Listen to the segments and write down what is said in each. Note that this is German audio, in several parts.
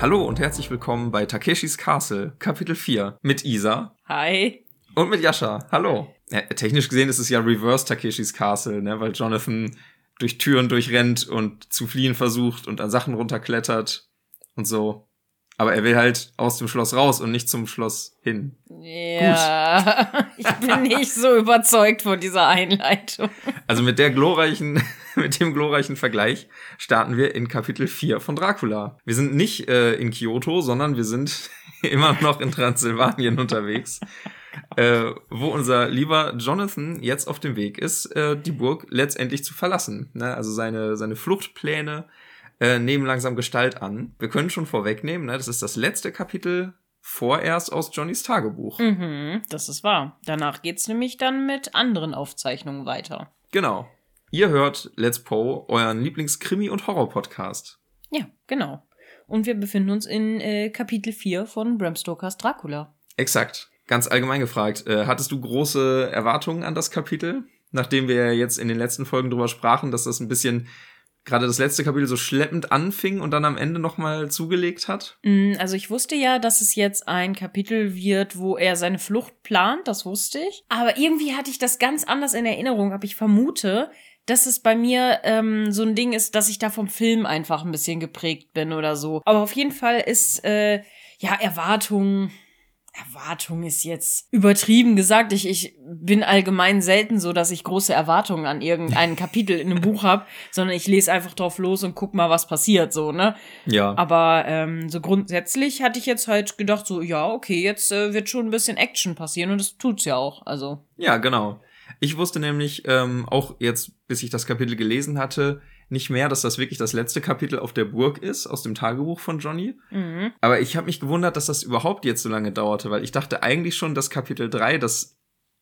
Hallo und herzlich willkommen bei Takeshis Castle, Kapitel 4, mit Isa Hi. und mit Yasha. Hallo. Ja, technisch gesehen ist es ja Reverse Takeshis Castle, ne, weil Jonathan durch Türen durchrennt und zu fliehen versucht und an Sachen runterklettert und so. Aber er will halt aus dem Schloss raus und nicht zum Schloss hin. Ja, ich bin nicht so überzeugt von dieser Einleitung. Also mit der glorreichen, mit dem glorreichen Vergleich starten wir in Kapitel 4 von Dracula. Wir sind nicht äh, in Kyoto, sondern wir sind immer noch in Transsilvanien unterwegs. Äh, wo unser lieber Jonathan jetzt auf dem Weg ist, äh, die Burg letztendlich zu verlassen. Ne? Also seine, seine Fluchtpläne äh, nehmen langsam Gestalt an. Wir können schon vorwegnehmen, ne? das ist das letzte Kapitel vorerst aus Johnnys Tagebuch. Mhm, das ist wahr. Danach geht's nämlich dann mit anderen Aufzeichnungen weiter. Genau. Ihr hört Let's Poe, euren Lieblingskrimi- und Horror-Podcast. Ja, genau. Und wir befinden uns in äh, Kapitel 4 von Bram Stokers Dracula. Exakt. Ganz allgemein gefragt, äh, hattest du große Erwartungen an das Kapitel? Nachdem wir ja jetzt in den letzten Folgen drüber sprachen, dass das ein bisschen gerade das letzte Kapitel so schleppend anfing und dann am Ende nochmal zugelegt hat? Mm, Also ich wusste ja, dass es jetzt ein Kapitel wird, wo er seine Flucht plant, das wusste ich. Aber irgendwie hatte ich das ganz anders in Erinnerung, aber ich vermute, dass es bei mir ähm, so ein Ding ist, dass ich da vom Film einfach ein bisschen geprägt bin oder so. Aber auf jeden Fall ist, äh, ja, Erwartung. Erwartung ist jetzt übertrieben gesagt. Ich, ich bin allgemein selten so, dass ich große Erwartungen an irgendein Kapitel in einem Buch habe, sondern ich lese einfach drauf los und guck mal, was passiert, so, ne? Ja. Aber ähm, so grundsätzlich hatte ich jetzt halt gedacht, so, ja, okay, jetzt äh, wird schon ein bisschen Action passieren und das tut's ja auch. Also. Ja, genau. Ich wusste nämlich ähm, auch jetzt, bis ich das Kapitel gelesen hatte, nicht mehr, dass das wirklich das letzte Kapitel auf der Burg ist, aus dem Tagebuch von Johnny. Mhm. Aber ich habe mich gewundert, dass das überhaupt jetzt so lange dauerte, weil ich dachte eigentlich schon, dass Kapitel 3 das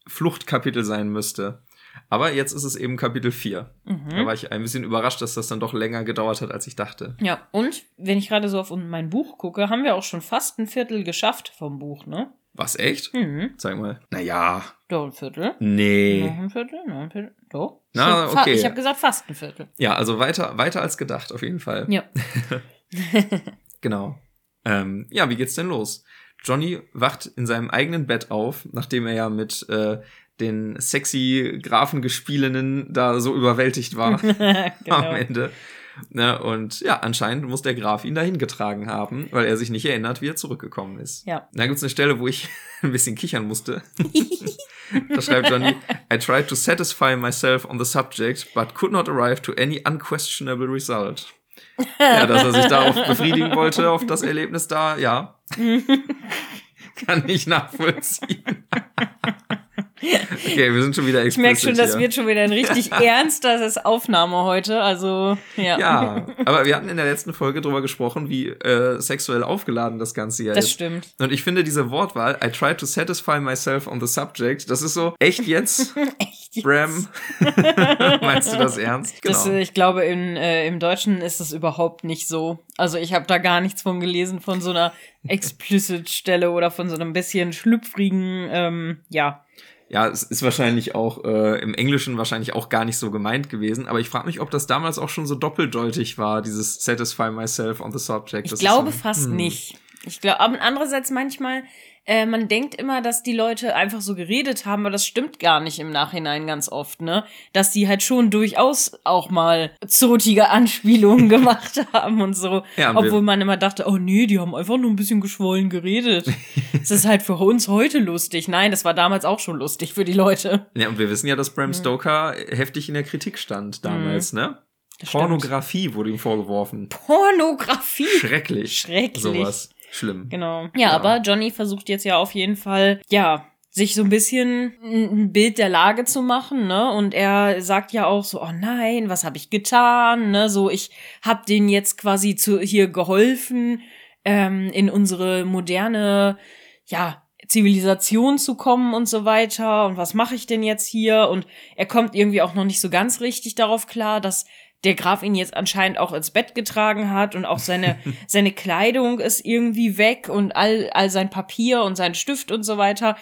Fluchtkapitel sein müsste. Aber jetzt ist es eben Kapitel 4. Da Mhm. war ich ein bisschen überrascht, dass das dann doch länger gedauert hat, als ich dachte. Ja, und wenn ich gerade so auf mein Buch gucke, haben wir auch schon fast ein Viertel geschafft vom Buch, ne? Was, echt? Mhm. Zeig mal. Naja. Doch, ein Viertel. Nee. Noch ein Viertel, noch ein Viertel. Doch. Na, okay. Ich habe gesagt, fast ein Viertel. Ja, also weiter, weiter als gedacht, auf jeden Fall. Ja. Genau. Ähm, ja, wie geht's denn los? Johnny wacht in seinem eigenen Bett auf, nachdem er ja mit äh, den sexy Grafengespielinnen da so überwältigt war am genau. Ende. Ne, und ja, anscheinend muss der Graf ihn dahin getragen haben, weil er sich nicht erinnert, wie er zurückgekommen ist. Ja. Da gibt's eine Stelle, wo ich ein bisschen kichern musste. da schreibt Johnny, I tried to satisfy myself on the subject, but could not arrive to any unquestionable result. Ja, dass er sich darauf befriedigen wollte, auf das Erlebnis da, ja. Kann ich nachvollziehen. Okay, wir sind schon wieder Ich merke schon, das hier. wird schon wieder ein richtig ernstes Aufnahme heute. Also, ja. Ja, aber wir hatten in der letzten Folge drüber gesprochen, wie äh, sexuell aufgeladen das Ganze ja Das ist. stimmt. Und ich finde diese Wortwahl, I try to satisfy myself on the subject, das ist so, echt jetzt? Echt jetzt? Bram? Meinst du das ernst? Genau. Das, äh, ich glaube, in, äh, im Deutschen ist es überhaupt nicht so. Also ich habe da gar nichts von gelesen, von so einer Explicit-Stelle oder von so einem bisschen schlüpfrigen, ähm, ja. Ja, es ist wahrscheinlich auch äh, im Englischen wahrscheinlich auch gar nicht so gemeint gewesen, aber ich frage mich, ob das damals auch schon so doppeldeutig war, dieses satisfy myself on the subject. Ich Das glaube so, fast hm. nicht. Ich glaube, aber andererseits manchmal, äh, man denkt immer, dass die Leute einfach so geredet haben, aber das stimmt gar nicht im Nachhinein ganz oft, ne? Dass die halt schon durchaus auch mal zotige Anspielungen gemacht haben und so. Ja, wir- Obwohl man immer dachte, oh nee, die haben einfach nur ein bisschen geschwollen geredet. Es ist halt für uns heute lustig. Nein, das war damals auch schon lustig für die Leute. Ja, und wir wissen ja, dass Mhm. Bram Stoker heftig in der Kritik stand damals, ne? Das Pornografie wurde ihm vorgeworfen. Pornografie. Schrecklich. Schrecklich. Sowas. Schlimm. Genau. Ja, aber Johnny versucht jetzt ja auf jeden Fall, ja, sich so ein bisschen ein Bild der Lage zu machen, ne? Und er sagt ja auch so, oh nein, was habe ich getan, ne? So, ich hab denen jetzt quasi zu hier geholfen, ähm, in unsere moderne, ja, Zivilisation zu kommen und so weiter. Und was mache ich denn jetzt hier? Und er kommt irgendwie auch noch nicht so ganz richtig darauf klar, dass der Graf ihn jetzt anscheinend auch ins Bett getragen hat und auch seine, seine Kleidung ist irgendwie weg und all, all sein Papier und sein Stift und so weiter,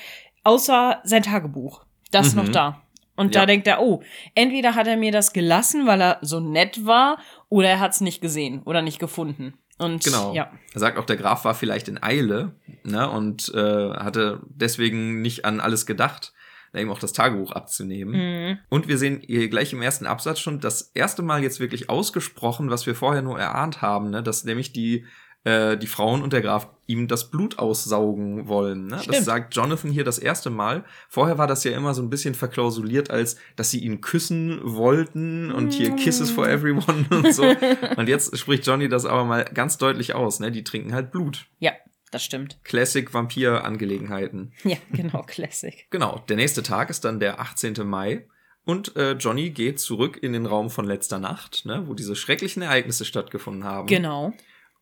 außer sein Tagebuch. Das Mhm. noch da. Und Ja. da denkt er, oh, entweder hat er mir das gelassen, weil er so nett war, oder er hat es nicht gesehen oder nicht gefunden. Und Genau. ja. Er sagt auch, der Graf war vielleicht in Eile ne, und äh, hatte deswegen nicht an alles gedacht, da eben auch das Tagebuch abzunehmen. Mhm. Und wir sehen hier gleich im ersten Absatz schon das erste Mal jetzt wirklich ausgesprochen, was wir vorher nur erahnt haben, ne, dass nämlich die, äh, die Frauen und der Graf ihm das Blut aussaugen wollen. Ne? Das sagt Jonathan hier das erste Mal. Vorher war das ja immer so ein bisschen verklausuliert, als dass sie ihn küssen wollten und hier Mm. Kisses for everyone und so. und jetzt spricht Johnny das aber mal ganz deutlich aus. Ne? Die trinken halt Blut. Ja, das stimmt. Classic Vampir-Angelegenheiten. Ja, genau, Classic. Genau, der nächste Tag ist dann der 18. Mai und äh, Johnny geht zurück in den Raum von letzter Nacht, ne, wo diese schrecklichen Ereignisse stattgefunden haben. Genau.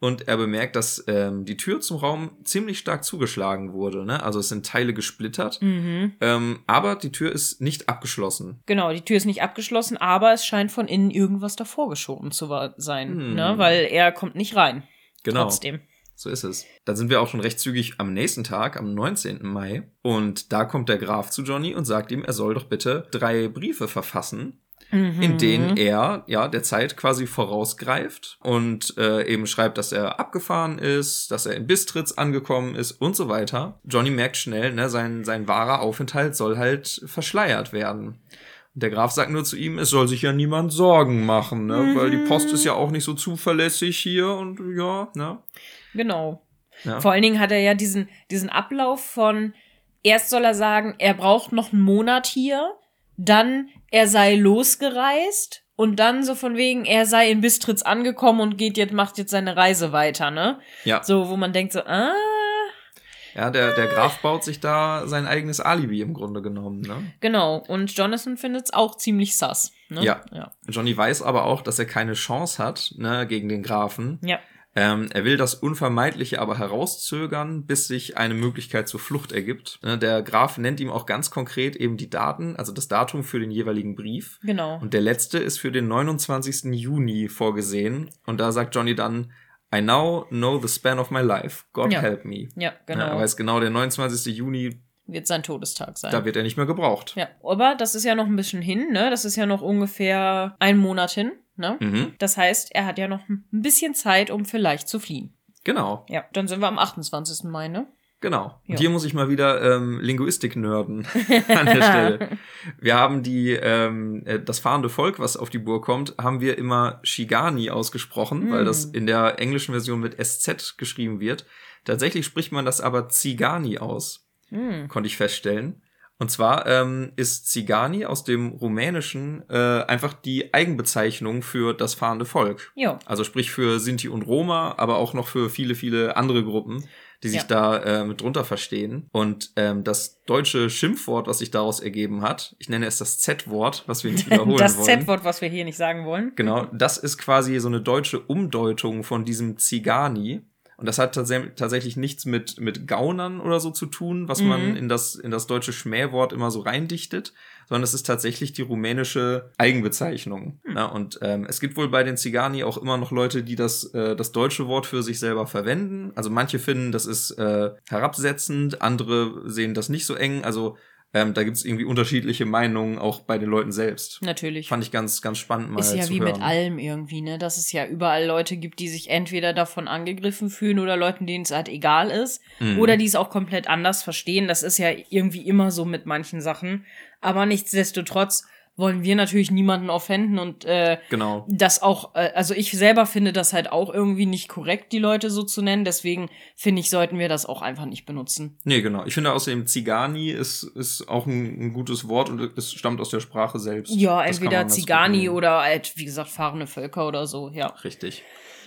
Und er bemerkt, dass ähm, die Tür zum Raum ziemlich stark zugeschlagen wurde. Ne? Also es sind Teile gesplittert, Mhm. ähm, aber die Tür ist nicht abgeschlossen. Genau, die Tür ist nicht abgeschlossen, aber es scheint von innen irgendwas davor geschoben zu sein, Hm. ne? weil er kommt nicht rein. Genau, Trotzdem. So ist es. Dann sind wir auch schon recht zügig am nächsten Tag, am 19. Mai. Und da kommt der Graf zu Johnny und sagt ihm, er soll doch bitte drei Briefe verfassen, Mhm. in denen er ja der Zeit quasi vorausgreift und äh, eben schreibt, dass er abgefahren ist, dass er in Bistritz angekommen ist und so weiter. Johnny merkt schnell, ne, sein, sein wahrer Aufenthalt soll halt verschleiert werden. Der Graf sagt nur zu ihm, es soll sich ja niemand Sorgen machen, ne, Mhm. weil die Post ist ja auch nicht so zuverlässig hier und ja, ne. Genau. Ja. Vor allen Dingen hat er ja diesen, diesen Ablauf von, erst soll er sagen, er braucht noch einen Monat hier, dann er sei losgereist und dann so von wegen, er sei in Bistritz angekommen und geht jetzt, macht jetzt seine Reise weiter, ne? Ja, So, wo man denkt so, ah, ja der, der Graf baut sich da sein eigenes Alibi im Grunde genommen, ne. genau. Und Jonathan findet es auch ziemlich sass. Ne? Ja. ja. Johnny weiß aber auch, dass er keine Chance hat, ne, gegen den Grafen. Ja. Ähm, er will das Unvermeidliche aber herauszögern, bis sich eine Möglichkeit zur Flucht ergibt. Ne, Der Graf nennt ihm auch ganz konkret eben die Daten, also das Datum für den jeweiligen Brief. Genau. Und der letzte ist für den 29. Juni vorgesehen. Und da sagt Johnny dann, I now know the span of my life. God Ja. help me. Ja, Ne, genau. er weiß genau, der 29. Juni, Wird sein Todestag sein. da wird er nicht mehr gebraucht. ja, aber das ist ja noch ein bisschen hin, ne? Das ist ja noch ungefähr ein Monat hin, ne? Mhm, Das heißt, er hat ja noch ein bisschen Zeit, um vielleicht zu fliehen. genau. Ja, dann sind wir am 28. Mai, ne? Genau. Und Ja. hier muss ich mal wieder ähm, Linguistik nörden an der Stelle. Wir haben die, ähm, äh, das fahrende Volk, was auf die Burg kommt, haben wir immer Shigani ausgesprochen, Mm. weil das in der englischen Version mit SZ geschrieben wird. Tatsächlich spricht man das aber Zigani aus, Hm. konnte ich feststellen. Und zwar ähm, ist Zigani aus dem Rumänischen äh, einfach die Eigenbezeichnung für das fahrende Volk. Jo. Also sprich für Sinti und Roma, aber auch noch für viele, viele andere Gruppen, die sich Ja. da äh, mit drunter verstehen. Und ähm, das deutsche Schimpfwort, was sich daraus ergeben hat, ich nenne es das Z-Wort, was wir nicht wiederholen Das wollen. Z-Wort, was wir hier nicht sagen wollen. Genau, das ist quasi so eine deutsche Umdeutung von diesem Zigani. Und das hat tats tatsächlich nichts mit, mit Gaunern oder so zu tun, was man Mhm. in das, in das deutsche Schmähwort immer so reindichtet, sondern es ist tatsächlich die rumänische Eigenbezeichnung. Hm. Ja, und ähm, es gibt wohl bei den Zigani auch immer noch Leute, die das, äh, das deutsche Wort für sich selber verwenden. Also manche finden, das ist äh, herabsetzend, andere sehen das nicht so eng. Also ähm, da gibt es irgendwie unterschiedliche Meinungen auch bei den Leuten selbst. Natürlich. Fand ich ganz, ganz spannend mal Ist ja zu wie hören. mit allem irgendwie, ne? Dass es ja überall Leute gibt, die sich entweder davon angegriffen fühlen oder Leuten, denen es halt egal ist. Mhm. Oder die es auch komplett anders verstehen. Das ist ja irgendwie immer so mit manchen Sachen. Aber nichtsdestotrotz wollen wir natürlich niemanden offenden und äh, Genau. das auch, äh, also ich selber finde das halt auch irgendwie nicht korrekt, die Leute so zu nennen. Deswegen finde ich, sollten wir das auch einfach nicht benutzen. Nee, genau. Ich finde außerdem Zigani ist, ist auch ein, ein gutes Wort und es stammt aus der Sprache selbst. Ja, Das entweder Zigani oder halt, wie gesagt, fahrende Völker oder so, ja. Richtig.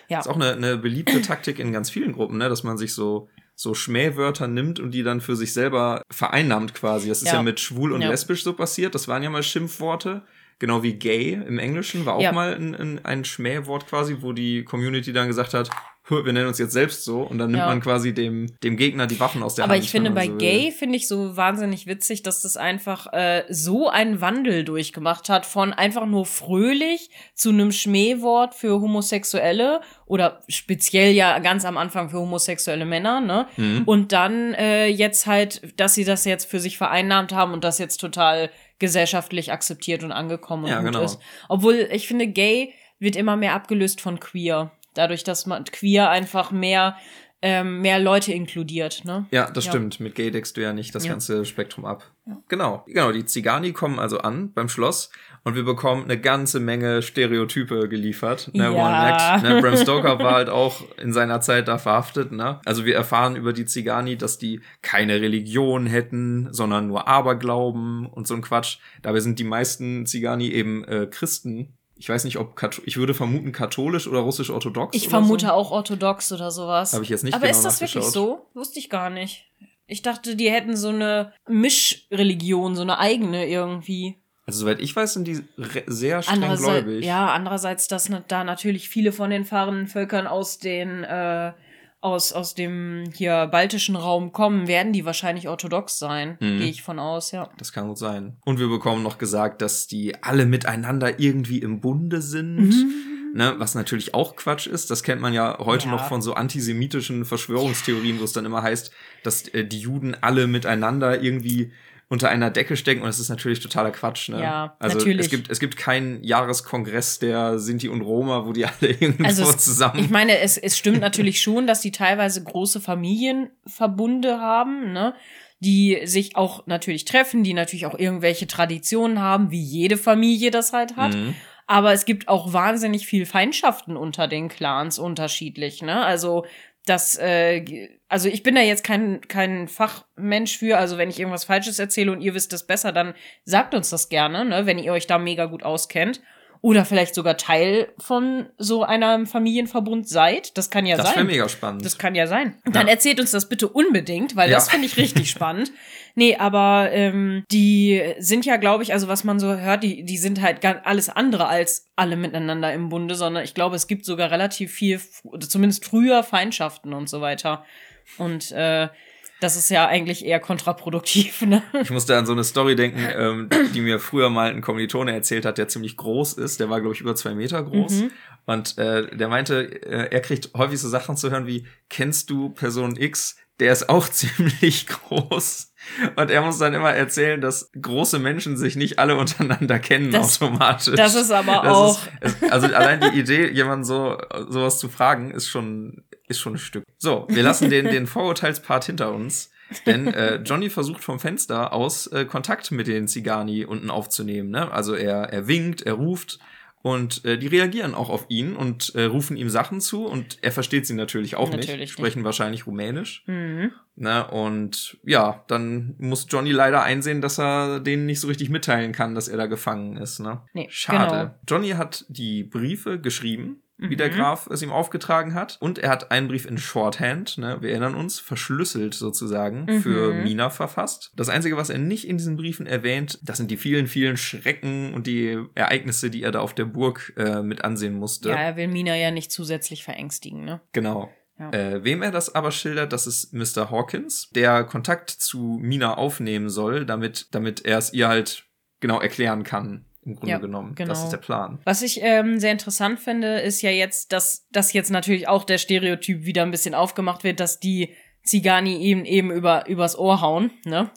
Ja. Ist auch eine, eine beliebte Taktik in ganz vielen Gruppen, ne? dass man sich so, so Schmähwörter nimmt und die dann für sich selber vereinnahmt quasi. Das ist ja, Ja. mit schwul und Ja. lesbisch so passiert. Das waren ja mal Schimpfworte. Genau wie gay im Englischen war auch Ja. mal ein, ein, ein Schmähwort quasi, wo die Community dann gesagt hat, "Hö, wir nennen uns jetzt selbst so und dann nimmt Ja. man quasi dem, dem Gegner die Waffen aus der Aber Hand. ich finde, bei so. Gay finde ich so wahnsinnig witzig, dass das einfach äh, so einen Wandel durchgemacht hat von einfach nur fröhlich zu einem Schmähwort für Homosexuelle oder speziell ja ganz am Anfang für homosexuelle Männer, ne? Mhm. Und dann äh, jetzt halt, dass sie das jetzt für sich vereinnahmt haben und das jetzt total gesellschaftlich akzeptiert und angekommen und Ja, gut genau. ist. Obwohl ich finde, Gay wird immer mehr abgelöst von Queer. Dadurch, dass man queer einfach mehr ähm, mehr Leute inkludiert, ne? Ja, das Ja. stimmt. Mit Gay deckst du ja nicht das Ja. ganze Spektrum ab. Genau. Genau, die Zigani kommen also an beim Schloss und wir bekommen eine ganze Menge Stereotype geliefert. Ne, man Ja. merkt, ne, Bram Stoker war halt auch in seiner Zeit da verhaftet. Ne? Also wir erfahren über die Zigani, dass die keine Religion hätten, sondern nur Aberglauben und so ein Quatsch. Dabei sind die meisten Zigani eben äh, Christen. Ich weiß nicht, ob ich würde vermuten katholisch oder russisch-orthodox. Ich vermute so. auch orthodox oder sowas. Habe ich jetzt nicht Aber genau ist das wirklich so? Wusste ich gar nicht. Ich dachte, die hätten so eine Mischreligion, so eine eigene irgendwie. Also soweit ich weiß, sind die sehr streng gläubig. ja, andererseits, dass da natürlich viele von den fahrenden Völkern aus den äh, aus, aus dem hier baltischen Raum kommen, werden die wahrscheinlich orthodox sein, Mhm. gehe ich von aus, ja. Das kann gut sein. Und wir bekommen noch gesagt, dass die alle miteinander irgendwie im Bunde sind. Ne, was natürlich auch Quatsch ist. Das kennt man ja heute Ja. noch von so antisemitischen Verschwörungstheorien, wo es dann immer heißt, dass äh, die Juden alle miteinander irgendwie unter einer Decke stecken. Und das ist natürlich totaler Quatsch. Ne? Ja, also natürlich. Es gibt, es gibt keinen Jahreskongress der Sinti und Roma, wo die alle irgendwo Also es- zusammen. Ich meine, es, es stimmt natürlich schon, dass die teilweise große Familienverbunde haben, ne? Die sich auch natürlich treffen, die natürlich auch irgendwelche Traditionen haben, wie jede Familie das halt hat. Mhm. Aber es gibt auch wahnsinnig viel Feindschaften unter den Clans unterschiedlich, ne? Also das, äh, also ich bin da jetzt kein, kein Fachmensch für, also wenn ich irgendwas Falsches erzähle und ihr wisst es besser, dann sagt uns das gerne, ne, wenn ihr euch da mega gut auskennt. Oder vielleicht sogar Teil von so einem Familienverbund seid. Das kann ja Das wäre sein. mega spannend. Das kann ja sein. Dann Ja. erzählt uns das bitte unbedingt, weil Ja. das finde ich richtig spannend. Nee, aber ähm, die sind ja, glaube ich, also was man so hört, die, die sind halt ganz alles andere als alle miteinander im Bunde, sondern ich glaube, es gibt sogar relativ viel, zumindest früher Feindschaften und so weiter. Und äh, das ist ja eigentlich eher kontraproduktiv, ne? Ich musste an so eine Story denken, ähm, die mir früher mal ein Kommilitone erzählt hat, der ziemlich groß ist. Der war, glaube ich, über zwei Meter groß. Mhm. Und äh, der meinte, äh, er kriegt häufig so Sachen zu hören wie, kennst du Person X? Der ist auch ziemlich groß. Und er muss dann immer erzählen, dass große Menschen sich nicht alle untereinander kennen Das- automatisch. Das ist aber Das auch. Ist, also allein die Idee, jemanden so sowas zu fragen, ist schon ist schon ein Stück. So, wir lassen den den Vorurteilspart hinter uns, denn äh, Johnny versucht vom Fenster aus äh, Kontakt mit den Zigani unten aufzunehmen. Ne? Also er er winkt, er ruft und äh, die reagieren auch auf ihn und äh, rufen ihm Sachen zu und er versteht sie natürlich auch Natürlich nicht, nicht. sprechen wahrscheinlich Rumänisch. Mhm. Ne, und ja, dann muss Johnny leider einsehen, dass er denen nicht so richtig mitteilen kann, dass er da gefangen ist. Ne? Nee, Schade. genau. Johnny hat die Briefe geschrieben, wie der Mhm. Graf es ihm aufgetragen hat. Und er hat einen Brief in Shorthand, ne, wir erinnern uns, verschlüsselt sozusagen, Mhm. für Mina verfasst. Das Einzige, was er nicht in diesen Briefen erwähnt, das sind die vielen, vielen Schrecken und die Ereignisse, die er da auf der Burg äh, mit ansehen musste. Ja, er will Mina ja nicht zusätzlich verängstigen, ne? Genau. Ja. Äh, wem er das aber schildert, das ist Mr. Hawkins, der Kontakt zu Mina aufnehmen soll, damit, damit er es ihr halt genau erklären kann, im Grunde Ja, genommen. genau. Das ist der Plan. Was ich ähm, sehr interessant finde, ist ja jetzt, dass das jetzt natürlich auch der Stereotyp wieder ein bisschen aufgemacht wird, dass die Zigani ihm eben über übers Ohr hauen, ne?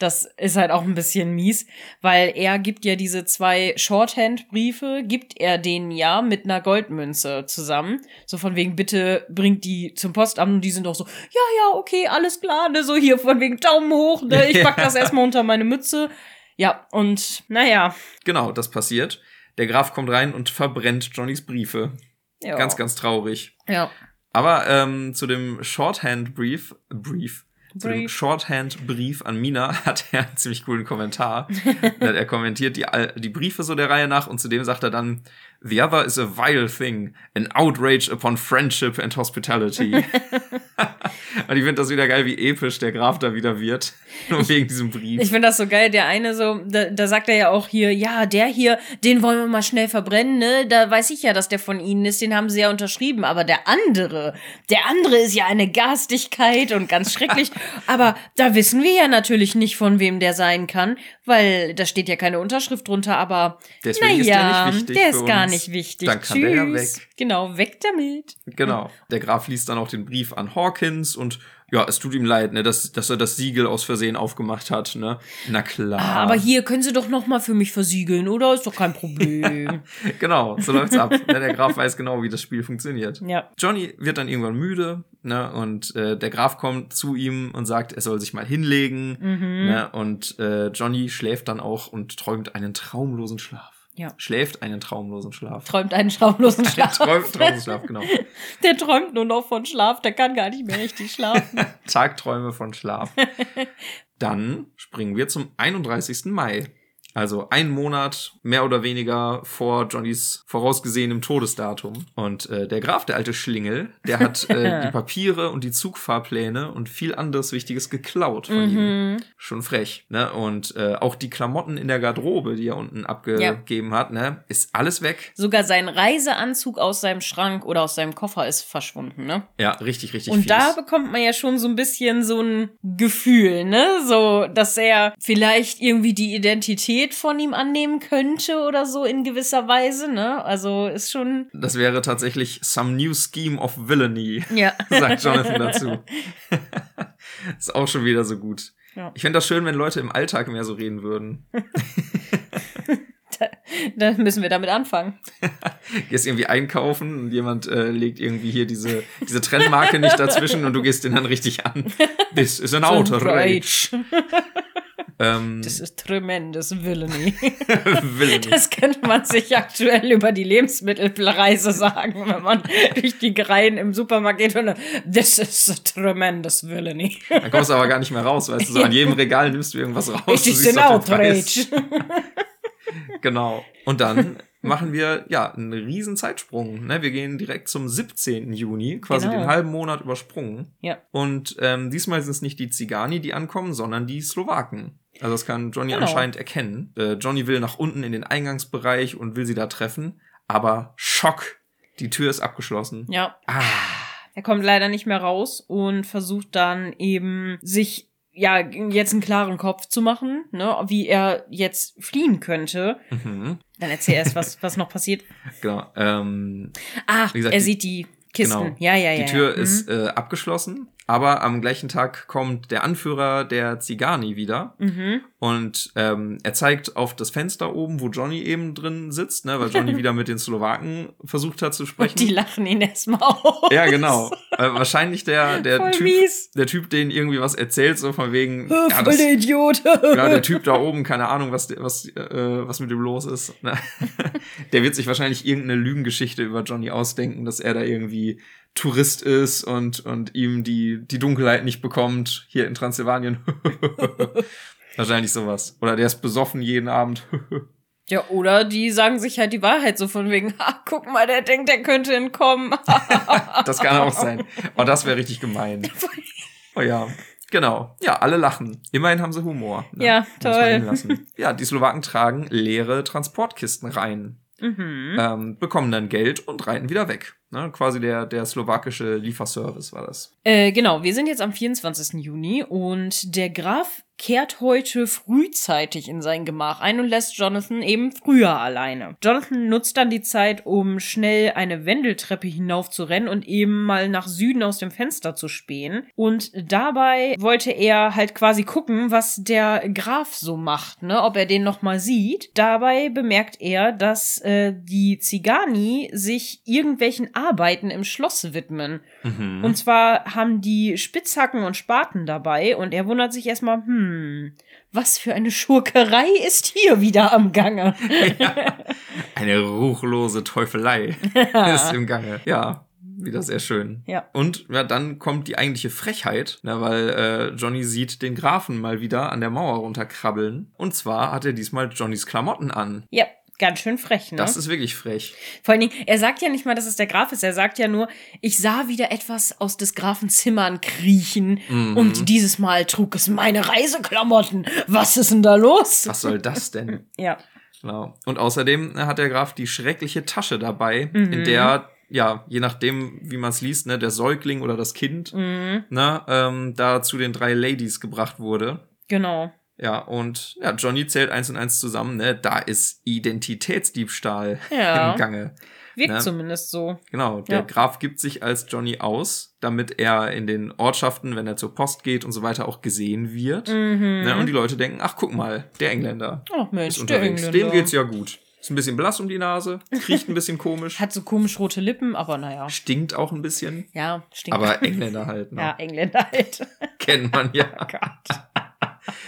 Das ist halt auch ein bisschen mies, weil er gibt ja diese zwei Shorthand-Briefe, gibt er denen ja mit einer Goldmünze zusammen. So von wegen, bitte bringt die zum Postamt und die sind auch so, ja, ja, okay, alles klar, ne? So hier von wegen Daumen hoch, ne? Ich pack das erstmal unter meine Mütze. Ja, und naja. Genau, das passiert. Der Graf kommt rein und verbrennt Johnnys Briefe. Ja. Ganz, ganz traurig. Ja. Aber ähm, zu dem Shorthand-Brief, Brief, zu dem Brief. Shorthand-Brief an Mina hat er einen ziemlich coolen Kommentar. Er kommentiert die, die Briefe so der Reihe nach und zudem sagt er dann, The other is a vile thing, an outrage upon friendship and hospitality. und ich finde das wieder geil, wie episch der Graf da wieder wird. Nur wegen diesem Brief. Ich finde das so geil. Der eine so, da, da sagt er ja auch hier, ja, der hier, den wollen wir mal schnell verbrennen, ne? Da weiß ich ja, dass der von ihnen ist, den haben sie ja unterschrieben. Aber der andere, der andere ist ja eine Garstigkeit und ganz schrecklich. aber da wissen wir ja natürlich nicht, von wem der sein kann, weil da steht ja keine Unterschrift drunter, aber der naja, der für ist gar nicht wichtig. Dann kann der ja Tschüss. weg. Genau, weg damit. Genau. Der Graf liest dann auch den Brief an Hawkins und ja, es tut ihm leid, ne, dass, dass er das Siegel aus Versehen aufgemacht hat, ne? Na klar. Ah, aber hier können Sie doch noch mal für mich versiegeln, oder? Ist doch kein Problem. genau, so läuft's ab. ne, der Graf weiß genau, wie das Spiel funktioniert. ja. Johnny wird dann irgendwann müde, ne, und äh, der Graf kommt zu ihm und sagt, er soll sich mal hinlegen, Mhm. ne, und äh, Johnny schläft dann auch und träumt einen traumlosen Schlaf. Ja. Schläft einen traumlosen Schlaf. Träumt einen traumlosen Schlaf. Träum, traumlosen Schlaf, genau. Der träumt nur noch von Schlaf, der kann gar nicht mehr richtig schlafen. Tagträume von Schlaf. Dann springen wir zum 31. Mai. Also ein Monat mehr oder weniger vor Johnnys vorausgesehenem Todesdatum. Und äh, der Graf, der alte Schlingel, der hat äh, die Papiere und die Zugfahrpläne und viel anderes Wichtiges geklaut von ihm. mhm. Schon frech. Ne? Und äh, auch die Klamotten in der Garderobe, die er unten abgegeben hat, ne? ist alles weg. Sogar sein Reiseanzug aus seinem Schrank oder aus seinem Koffer ist verschwunden, ne? Ja, richtig, richtig Und fies. da bekommt man ja schon so ein bisschen so ein Gefühl, ne? So, dass er vielleicht irgendwie die Identität von ihm annehmen könnte oder so in gewisser Weise, ne? Also ist schon. das wäre tatsächlich some new scheme of villainy. Ja. sagt Jonathan dazu. ist auch schon wieder so gut. Ja. Ich fände das schön, wenn Leute im Alltag mehr so reden würden. Dann müssen wir damit anfangen. Gehst irgendwie einkaufen und jemand äh, legt irgendwie hier diese, diese Trennmarke nicht dazwischen und du gehst den dann richtig an. This is an outer rage. Ähm, Das ist tremendous Villainy. Villainy. Das könnte man sich aktuell über die Lebensmittelpreise sagen, wenn man durch die Reihen im Supermarkt geht und this is tremendous Villainy. Dann kommst du aber gar nicht mehr raus, weißt du, so an jedem Regal nimmst du irgendwas raus. Auf den outrage. Genau. Und dann machen wir ja einen riesen Zeitsprung. Ne? Wir gehen direkt zum 17. Juni, quasi Genau. den halben Monat übersprungen. Ja. Und ähm, diesmal sind es nicht die Zigani, die ankommen, sondern die Slowaken. Also das kann Johnny Genau. anscheinend erkennen. Äh, Johnny will nach unten in den Eingangsbereich und will sie da treffen. Aber Schock! Die Tür ist abgeschlossen. Ja, Ah. er kommt leider nicht mehr raus und versucht dann eben sich ja jetzt einen klaren Kopf zu machen, ne, wie er jetzt fliehen könnte. Mhm. Dann erzähl erst, was was noch passiert. Genau. Ähm, Ah, gesagt, er sieht die Kisten. Genau. Ja, ja, ja. Die Tür ja. Mhm. ist äh, abgeschlossen, aber am gleichen Tag kommt der Anführer der Zigani wieder Mhm. und ähm, er zeigt auf das Fenster oben, wo Johnny eben drin sitzt, ne, weil Johnny wieder mit den Slowaken versucht hat zu sprechen. Und die lachen ihn erstmal aus. ja, genau. Äh, wahrscheinlich der, der Voll Typ, mies. der Typ, den irgendwie was erzählt, so von wegen, Voll ja, das, der Idiot. genau, der Typ da oben, keine Ahnung, was, was, äh, was mit dem los ist. Ne? Der wird sich wahrscheinlich irgendeine Lügengeschichte über Johnny ausdenken, dass er da irgendwie Tourist ist und, und ihm die, die Dunkelheit nicht bekommt, hier in Transsilvanien. wahrscheinlich sowas. Oder der ist besoffen jeden Abend. Ja, oder die sagen sich halt die Wahrheit so von wegen, ha, guck mal, der denkt, der könnte entkommen. das kann auch sein. Oh, das wäre richtig gemein. Oh ja. Genau. Ja, alle lachen. Immerhin haben sie Humor. ne? Ja, toll. Ja, die Slowaken tragen leere Transportkisten rein. mhm. ähm, bekommen dann Geld und reiten wieder weg. Ne? Quasi der, der slowakische Lieferservice war das. Äh, genau, wir sind jetzt am 24. Juni und der Graf kehrt heute frühzeitig in sein Gemach ein und lässt Jonathan eben früher alleine. Jonathan nutzt dann die Zeit, um schnell eine Wendeltreppe hinauf zu rennen und eben mal nach Süden aus dem Fenster zu spähen. Und dabei wollte er halt quasi gucken, was der Graf so macht, ne, ob er den noch mal sieht. Dabei bemerkt er, dass äh, die Zigani sich irgendwelchen Arbeiten im Schloss widmen. Mhm. Und zwar haben die Spitzhacken und Spaten dabei und er wundert sich erstmal, hm, was für eine Schurkerei ist hier wieder am Gange? Eine ruchlose Teufelei ist im Gange. Ja, wieder sehr schön. Ja. Und ja, dann kommt die eigentliche Frechheit, ne, weil äh, Johnny sieht den Grafen mal wieder an der Mauer runterkrabbeln. Und zwar hat er diesmal Johnnys Klamotten an. Ja, ganz schön frech, ne? Das ist wirklich frech. Vor allen Dingen, er sagt ja nicht mal, dass es der Graf ist. Er sagt ja nur, ich sah wieder etwas aus des Grafen Zimmern kriechen Mhm. und dieses Mal trug es meine Reiseklamotten. Was ist denn da los? Was soll das denn? Ja. Genau. Und außerdem hat der Graf die schreckliche Tasche dabei, Mhm. in der, ja, je nachdem, wie man es liest, ne, der Säugling oder das Kind, Mhm, ne, ähm, da zu den drei Ladies gebracht wurde. genau. Ja, und ja, Johnny zählt eins und eins zusammen, ne? Da ist Identitätsdiebstahl Ja. im Gange. Wirkt Ne? zumindest so. Genau, der Ja. Graf gibt sich als Johnny aus, damit er in den Ortschaften, wenn er zur Post geht und so weiter, auch gesehen wird. Mhm. Ne? Und die Leute denken, ach guck mal, der Engländer Ach Mensch, ist der. Engländer. Dem geht's ja gut. Ist ein bisschen blass um die Nase, riecht ein bisschen komisch, Hat so komisch rote Lippen, aber naja. stinkt auch ein bisschen. Ja, stinkt. Aber Engländer halt, ne? ja, Engländer halt. Kennt man ja. Oh Gott.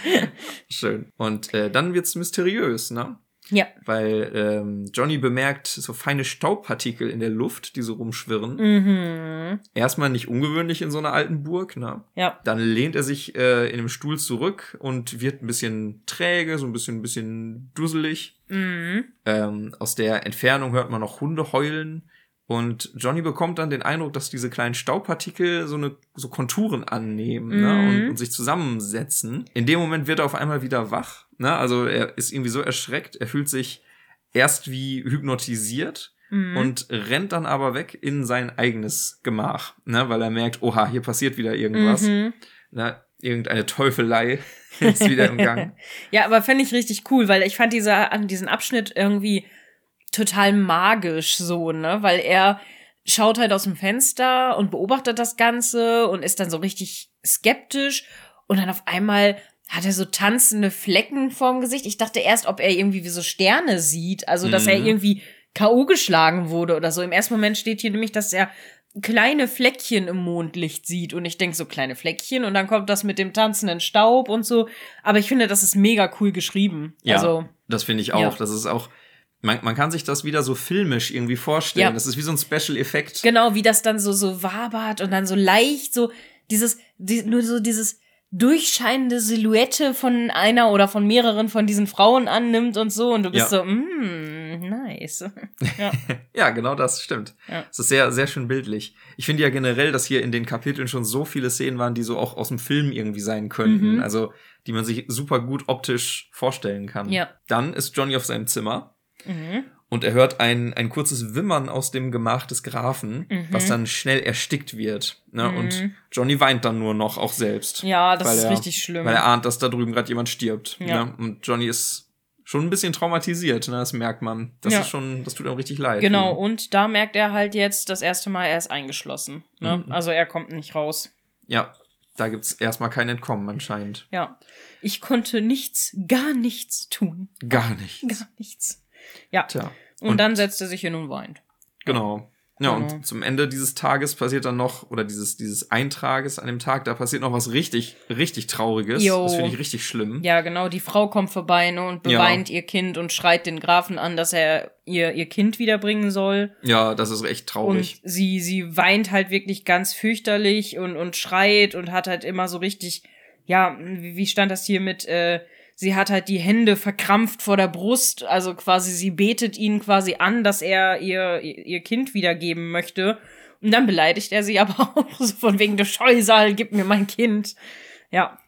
Schön. Und äh, dann wird's mysteriös, ne? Ja. Weil ähm, Johnny bemerkt so feine Staubpartikel in der Luft, die so rumschwirren. Mhm. Erstmal nicht ungewöhnlich in so einer alten Burg, ne? Ja. Dann lehnt er sich äh, in dem Stuhl zurück und wird ein bisschen träge, so ein bisschen, ein bisschen dusselig. Mhm. Ähm, aus der Entfernung hört man noch Hunde heulen. Und Johnny bekommt dann den Eindruck, dass diese kleinen Staubpartikel so eine so Konturen annehmen ne? Mhm. und, und sich zusammensetzen. In dem Moment wird er auf einmal wieder wach. Ne? Also er ist irgendwie so erschreckt. Er fühlt sich erst wie hypnotisiert Mhm. und rennt dann aber weg in sein eigenes Gemach, ne? weil er merkt, oha, hier passiert wieder irgendwas. Mhm. Ne? Irgendeine Teufelei ist wieder im Gang. Ja, aber fände ich richtig cool, weil ich fand dieser, an diesen Abschnitt irgendwie total magisch so, ne? Weil er schaut halt aus dem Fenster und beobachtet das Ganze und ist dann so richtig skeptisch und dann auf einmal hat er so tanzende Flecken vorm Gesicht. Ich dachte erst, ob er irgendwie wie so Sterne sieht, also dass er Mhm. irgendwie K.O. geschlagen wurde oder so. Im ersten Moment steht hier nämlich, dass er kleine Fleckchen im Mondlicht sieht und ich denke so kleine Fleckchen und dann kommt das mit dem tanzenden Staub und so. Aber ich finde, das ist mega cool geschrieben. Ja. Also, Das finde ich auch. Ja. Das ist auch, man, man kann sich das wieder so filmisch irgendwie vorstellen. Ja. Das ist wie so ein Special-Effekt. genau, wie das dann so, so wabert und dann so leicht, so dieses, die, nur so dieses durchscheinende Silhouette von einer oder von mehreren von diesen Frauen annimmt und so und du bist Ja. so, mm, nice. Ja. Ja, genau das stimmt. Ja. Es ist sehr, sehr schön bildlich. Ich finde ja generell, dass hier in den Kapiteln schon so viele Szenen waren, die so auch aus dem Film irgendwie sein könnten. Mhm. Also, die man sich super gut optisch vorstellen kann. Ja. Dann ist Johnny auf seinem Zimmer Mhm. und er hört ein, ein kurzes Wimmern aus dem Gemach des Grafen, Mhm. was dann schnell erstickt wird. Ne? Mhm. Und Johnny weint dann nur noch, auch selbst. Ja, das ist er- richtig schlimm. Weil er ahnt, dass da drüben gerade jemand stirbt. Ja. Ne? Und Johnny ist schon ein bisschen traumatisiert, ne? das merkt man. Das Ja. ist schon, das tut ihm richtig leid. Genau, und da merkt er halt jetzt das erste Mal, er ist eingeschlossen. Ne? Mhm. Also er kommt nicht raus. Ja, da gibt's erstmal kein Entkommen anscheinend. Ja. Ich konnte nichts, gar nichts tun. Gar nicht. Gar nichts. Ja. Tja, Und, Und- dann setzt er sich hin und weint. genau. Ja, Genau. und zum Ende dieses Tages passiert dann noch, oder dieses, dieses Eintrages an dem Tag, da passiert noch was richtig, richtig Trauriges. Jo. Das finde ich richtig schlimm. Ja, genau, die Frau kommt vorbei ne, und Ja. beweint ihr Kind und schreit den Grafen an, dass er ihr, ihr Kind wiederbringen soll. Ja, das ist echt traurig. Und sie, sie weint halt wirklich ganz fürchterlich und, und schreit und hat halt immer so richtig, ja, wie, wie stand das hier mit, äh, sie hat halt die Hände verkrampft vor der Brust, also quasi sie betet ihn quasi an, dass er ihr, ihr Kind wiedergeben möchte. Und dann beleidigt er sie aber auch so von wegen der Scheusal, gib mir mein Kind. Ja.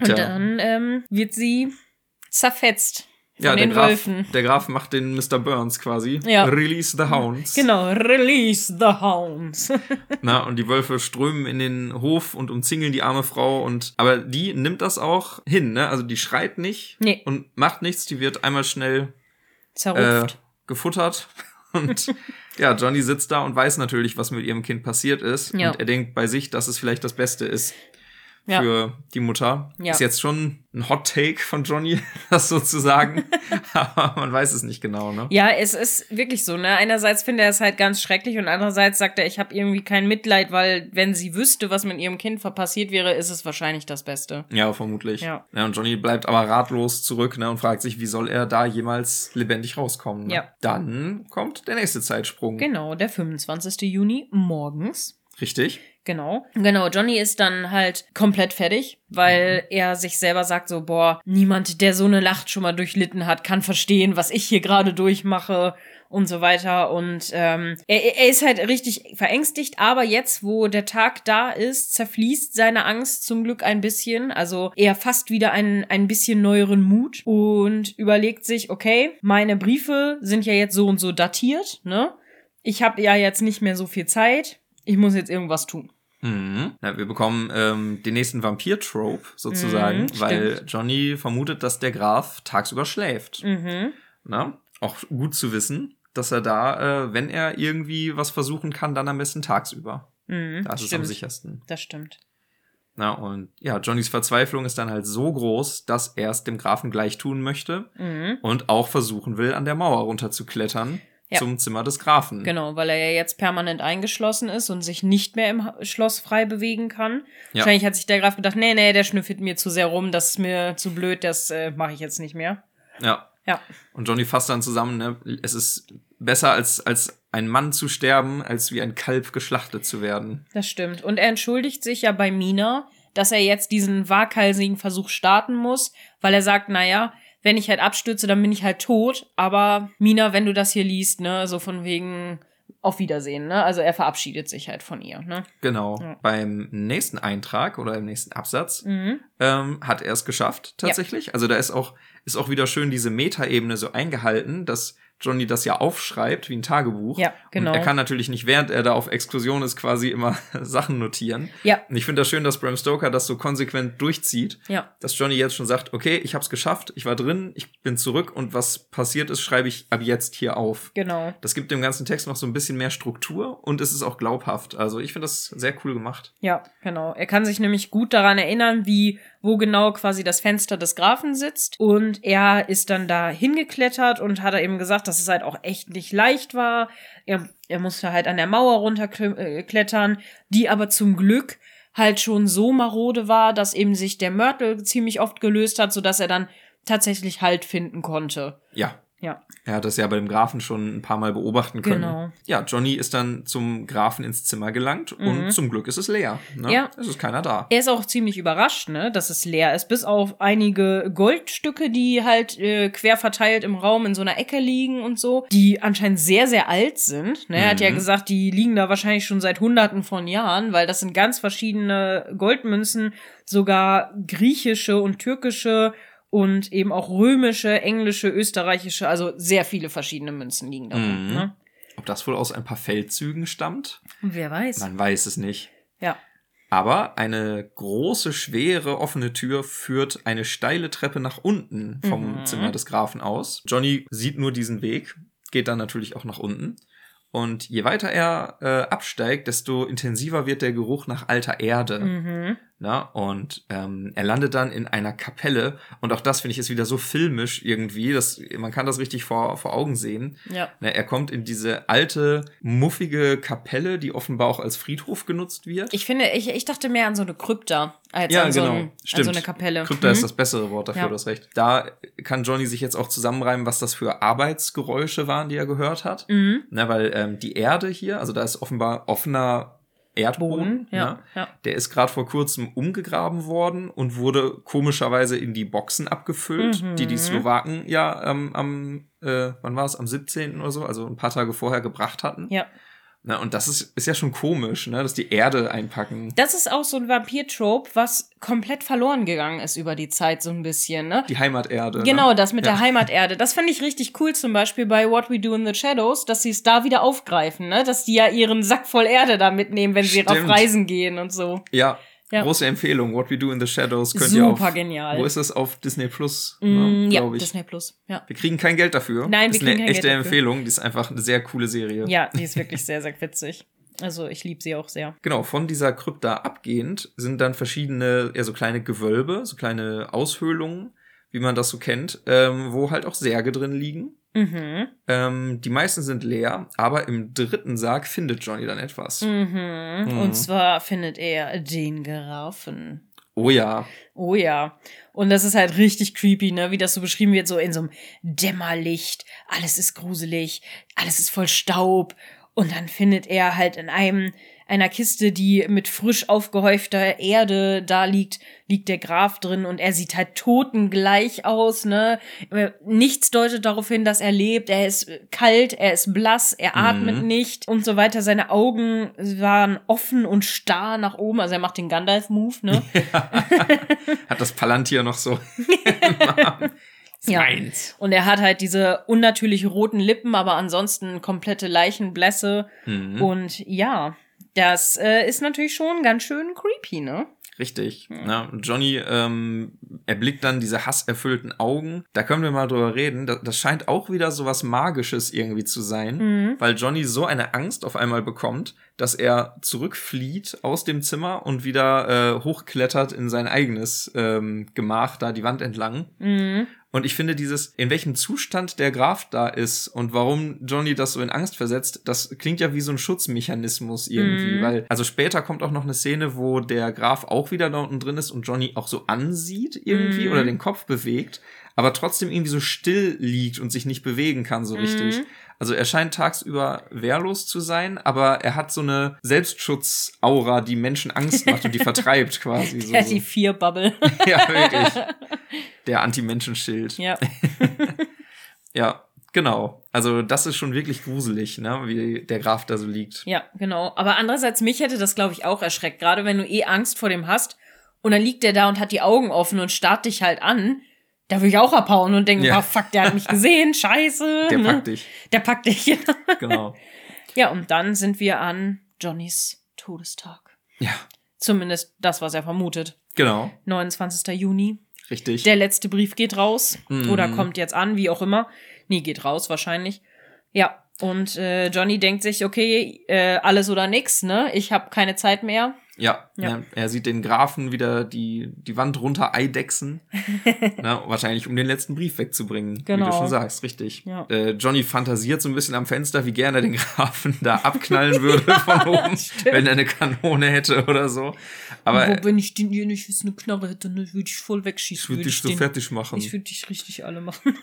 Und Tja. dann ähm, wird sie zerfetzt von ja, der den Graf, Wölfen. der Graf macht den Mr. Burns quasi. Ja. Release the Hounds. Genau, release the hounds. Na, und die Wölfe strömen in den Hof und umzingeln die arme Frau und aber die nimmt das auch hin, ne? Also die schreit nicht Nee. und macht nichts, die wird einmal schnell äh, Zerrupft. gefuttert. Und ja, Johnny sitzt da und weiß natürlich, was mit ihrem Kind passiert ist. Ja. Und er denkt bei sich, dass es vielleicht das Beste ist Ja. für die Mutter. Ja. Ist jetzt schon ein Hot Take von Johnny, das sozusagen. Aber man weiß es nicht genau, ne? Ja, es ist wirklich so, ne? Einerseits finde er es halt ganz schrecklich und andererseits sagt er, ich habe irgendwie kein Mitleid, weil wenn sie wüsste, was mit ihrem Kind passiert wäre, ist es wahrscheinlich das Beste. Ja, vermutlich. Ja. und Johnny bleibt aber ratlos zurück ne, und fragt sich, wie soll er da jemals lebendig rauskommen. Ne? Ja. Dann kommt der nächste Zeitsprung. Genau, der 25. Juni morgens. Richtig? Genau. Genau, Johnny ist dann halt komplett fertig, weil Mhm. er sich selber sagt so, boah, niemand, der so eine Nacht schon mal durchlitten hat, kann verstehen, was ich hier gerade durchmache und so weiter. Und ähm, er, er ist halt richtig verängstigt, aber jetzt, wo der Tag da ist, zerfließt seine Angst zum Glück ein bisschen. Also er fasst wieder einen ein bisschen neueren Mut und überlegt sich, okay, meine Briefe sind ja jetzt so und so datiert, ne? Ich habe ja jetzt nicht mehr so viel Zeit. Ich muss jetzt irgendwas tun. Mhm. Ja, wir bekommen ähm, den nächsten Vampir-Trope sozusagen, Mhm, weil. Johnny vermutet, dass der Graf tagsüber schläft. Mhm. Na? Auch gut zu wissen. dass er da, äh, wenn er irgendwie was versuchen kann, dann am besten tagsüber. Mhm, Da ist es am sichersten. Das stimmt. Na, und ja, Johnnys Verzweiflung ist dann halt so groß, dass er es dem Grafen gleich tun möchte Mhm. und auch versuchen will, an der Mauer runterzuklettern Ja. zum Zimmer des Grafen. Genau, weil er ja jetzt permanent eingeschlossen ist und sich nicht mehr im Schloss frei bewegen kann. Ja. Wahrscheinlich hat sich der Graf gedacht, nee, nee, der schnüffelt mir zu sehr rum, das ist mir zu blöd, das äh, mache ich jetzt nicht mehr. Ja. Ja. Und Johnny fasst dann zusammen, ne, es ist besser als, als ein Mann zu sterben, als wie ein Kalb geschlachtet zu werden. Das stimmt. Und er entschuldigt sich ja bei Mina, dass er jetzt diesen waghalsigen Versuch starten muss, weil er sagt, naja, wenn ich halt abstürze, dann bin ich halt tot. Aber Mina, wenn du das hier liest, ne, so von wegen auf Wiedersehen, ne? Also er verabschiedet sich halt von ihr, ne? Genau. Ja. Beim nächsten Eintrag oder im nächsten Absatz Mhm. ähm, hat er es geschafft, tatsächlich. Also da ist auch, ist auch wieder schön diese Metaebene so eingehalten, dass Johnny das ja aufschreibt wie ein Tagebuch. Ja, genau. Und er kann natürlich nicht, während er da auf Exkursion ist, quasi immer Sachen notieren. Ja, Und ich finde das schön, dass Bram Stoker das so konsequent durchzieht, ja. dass Johnny jetzt schon sagt, okay, ich hab's geschafft, ich war drin, ich bin zurück und was passiert ist, schreibe ich ab jetzt hier auf. Genau. Das gibt dem ganzen Text noch so ein bisschen mehr Struktur und es ist auch glaubhaft. Also ich finde das sehr cool gemacht. Ja, genau. Er kann sich nämlich gut daran erinnern, wie, wo genau quasi das Fenster des Grafen sitzt. Und er ist dann da hingeklettert und hat er eben gesagt, dass es halt auch echt nicht leicht war. Er, er musste halt an der Mauer runterklettern, die aber zum Glück halt schon so marode war, dass eben sich der Mörtel ziemlich oft gelöst hat, sodass er dann tatsächlich Halt finden konnte. Ja. Ja. Er hat das ja bei dem Grafen schon ein paar Mal beobachten können. Genau. Ja, Johnny ist dann zum Grafen ins Zimmer gelangt und zum Glück ist es leer. Ne? Mhm. Ja. Es ist keiner da. Er ist auch ziemlich überrascht, ne, dass es leer ist, bis auf einige Goldstücke, die halt äh, quer verteilt im Raum in so einer Ecke liegen und so, die anscheinend sehr, sehr alt sind. Ne? Er hat ja Mhm. gesagt, die liegen da wahrscheinlich schon seit hunderten von Jahren, weil das sind ganz verschiedene Goldmünzen, sogar griechische und türkische und eben auch römische, englische, österreichische, also sehr viele verschiedene Münzen liegen da. Mhm. Ne? Ob das wohl aus ein paar Feldzügen stammt? Wer weiß. Man weiß es nicht. Ja. Aber eine große, schwere, offene Tür führt eine steile Treppe nach unten vom Mhm. Zimmer des Grafen aus. Johnny sieht nur diesen Weg, geht dann natürlich auch nach unten. Und je weiter er äh, absteigt, desto intensiver wird der Geruch nach alter Erde. Mhm. Na, und ähm, er landet dann in einer Kapelle. Und auch das finde ich ist wieder so filmisch irgendwie. dass man kann das richtig vor, vor Augen sehen. Ja. Na, er kommt in diese alte, muffige Kapelle, die offenbar auch als Friedhof genutzt wird. Ich finde, ich, ich dachte mehr an so eine Krypta als Ja, an, so genau. ein, an so eine Kapelle. Krypta Mhm. ist das bessere Wort dafür, Ja. du hast recht. Da kann Johnny sich jetzt auch zusammenreimen, was das für Arbeitsgeräusche waren, die er gehört hat. Mhm. Na, weil ähm, die Erde hier, also da ist offenbar offener Erdboden, Boden, ja, ne? ja. der ist gerade vor kurzem umgegraben worden und wurde komischerweise in die Boxen abgefüllt, Mhm. die die Slowaken ja ähm, am, äh, wann war es, am 17. oder so, also ein paar Tage vorher gebracht hatten. Ja. Na, und das ist, ist ja schon komisch, ne, dass die Erde einpacken. Das ist auch so ein Vampir-Trope, was komplett verloren gegangen ist über die Zeit so ein bisschen, ne? Die Heimaterde. Genau, ne? das mit Ja. der Heimaterde. Das finde ich richtig cool, zum Beispiel bei What We Do in the Shadows, dass sie es da wieder aufgreifen, ne? Dass die ja ihren Sack voll Erde da mitnehmen, wenn sie auf. Reisen gehen und so. Ja, Ja. große Empfehlung. What We Do in the Shadows könnt ihr auf. Super genial. Wo ist es? Auf Disney Plus, Mm, ne, ja, glaube ich. Disney Plus. Ja. Wir kriegen kein Geld dafür. Nein, das wir ist kriegen eine kein echte Geld dafür. Empfehlung. Die ist einfach eine sehr coole Serie. ja, die ist wirklich sehr, sehr witzig. Also ich liebe sie auch sehr. Genau, von dieser Krypta abgehend sind dann verschiedene, eher so kleine Gewölbe, so kleine Aushöhlungen, wie man das so kennt, ähm, wo halt auch Särge drin liegen. Mhm. Ähm, die meisten sind leer, aber im dritten Sarg findet Johnny dann etwas. Mhm. Mhm. Und zwar findet er den Giraffen. Oh ja. Oh ja. Und das ist halt richtig creepy, ne? Wie das so beschrieben wird, so in so einem Dämmerlicht. Alles ist gruselig, alles ist voll Staub. Und dann findet er halt in einem, einer Kiste, die mit frisch aufgehäufter Erde da liegt, liegt der Graf drin und er sieht halt totengleich aus, ne? Nichts deutet darauf hin, dass er lebt. Er ist kalt, er ist blass, er atmet Mhm. nicht und so weiter. Seine Augen waren offen und starr nach oben. Also er macht den Gandalf-Move, ne? Hat das Palantir noch so. Ja. Meins. Und er hat halt diese unnatürlich roten Lippen, aber ansonsten komplette Leichenblässe. Mhm. Und ja, das äh, ist natürlich schon ganz schön creepy, ne? Richtig. Ne? Und Johnny ähm, erblickt dann diese hasserfüllten Augen. Da können wir mal drüber reden. Das, das scheint auch wieder so was Magisches irgendwie zu sein, Mhm. weil Johnny so eine Angst auf einmal bekommt, dass er zurückflieht aus dem Zimmer und wieder äh, hochklettert in sein eigenes ähm, Gemach, da die Wand entlang. Mhm. Und ich finde dieses, in welchem Zustand der Graf da ist und warum Johnny das so in Angst versetzt, das klingt ja wie so ein Schutzmechanismus irgendwie, Mhm. weil, also später kommt auch noch eine Szene, wo der Graf auch wieder da unten drin ist und Johnny auch so ansieht irgendwie Mhm. oder den Kopf bewegt, aber trotzdem irgendwie so still liegt und sich nicht bewegen kann so richtig. Mhm. Also er scheint tagsüber wehrlos zu sein, aber er hat so eine Selbstschutzaura, die Menschen Angst macht und die vertreibt quasi so. Ja, die vier Bubble. ja, wirklich. Der Anti-Menschen-Schild. ja. Ja, genau. Also das ist schon wirklich gruselig, ne, wie der Graf da so liegt. Ja, genau. Aber andererseits, mich hätte das, glaube ich, auch erschreckt. Gerade wenn du eh Angst vor dem hast und dann liegt der da und hat die Augen offen und starrt dich halt an. Da würde ich auch abhauen und denken, Ja. oh, fuck, der hat mich gesehen, scheiße. Der ne? packt dich. Der packt dich. Genau. ja, und dann sind wir an Johnnys Todestag. Ja, Zumindest das, was er vermutet. genau. 29. Juni. Richtig. Der letzte Brief geht raus. Mhm. Oder kommt jetzt an, wie auch immer. Nee, geht raus wahrscheinlich. Ja. Und äh, Johnny denkt sich, okay, äh, alles oder nix, ne? Ich habe keine Zeit mehr. Ja, Ja. ne, er sieht den Grafen wieder die, die Wand runter eidechsen. ne, wahrscheinlich, um den letzten Brief wegzubringen. Wie Genau. du schon sagst, richtig. Ja. Äh, Johnny fantasiert so ein bisschen am Fenster, wie gerne er den Grafen da abknallen würde von oben, Stimmt. wenn er eine Kanone hätte oder so. Aber Wo, wenn ich den hier nicht jetzt eine Knarre hätte, ne, würde ich voll wegschießen. ich würde Würd dich so den- fertig machen. Ich würde dich richtig alle machen.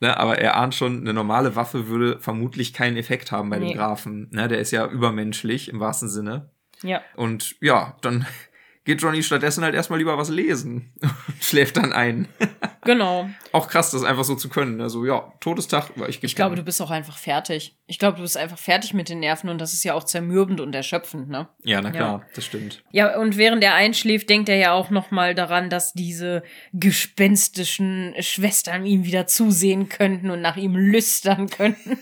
Ne, aber er ahnt schon, eine normale Waffe würde vermutlich keinen Effekt haben bei Nee. dem Grafen. Ne, der ist ja übermenschlich im wahrsten Sinne. Ja. Und ja, dann geht Johnny stattdessen halt erstmal lieber was lesen und schläft dann ein. Genau. Auch krass, das einfach so zu können. Also ja, Todestag, ich, Ich glaube, du bist auch einfach fertig. Ich glaube, du bist einfach fertig mit den Nerven und das ist ja auch zermürbend und erschöpfend, ne? Ja, na klar, das stimmt. Ja, und während er einschläft, denkt er ja auch noch mal daran, dass diese gespenstischen Schwestern ihm wieder zusehen könnten und nach ihm lüstern könnten.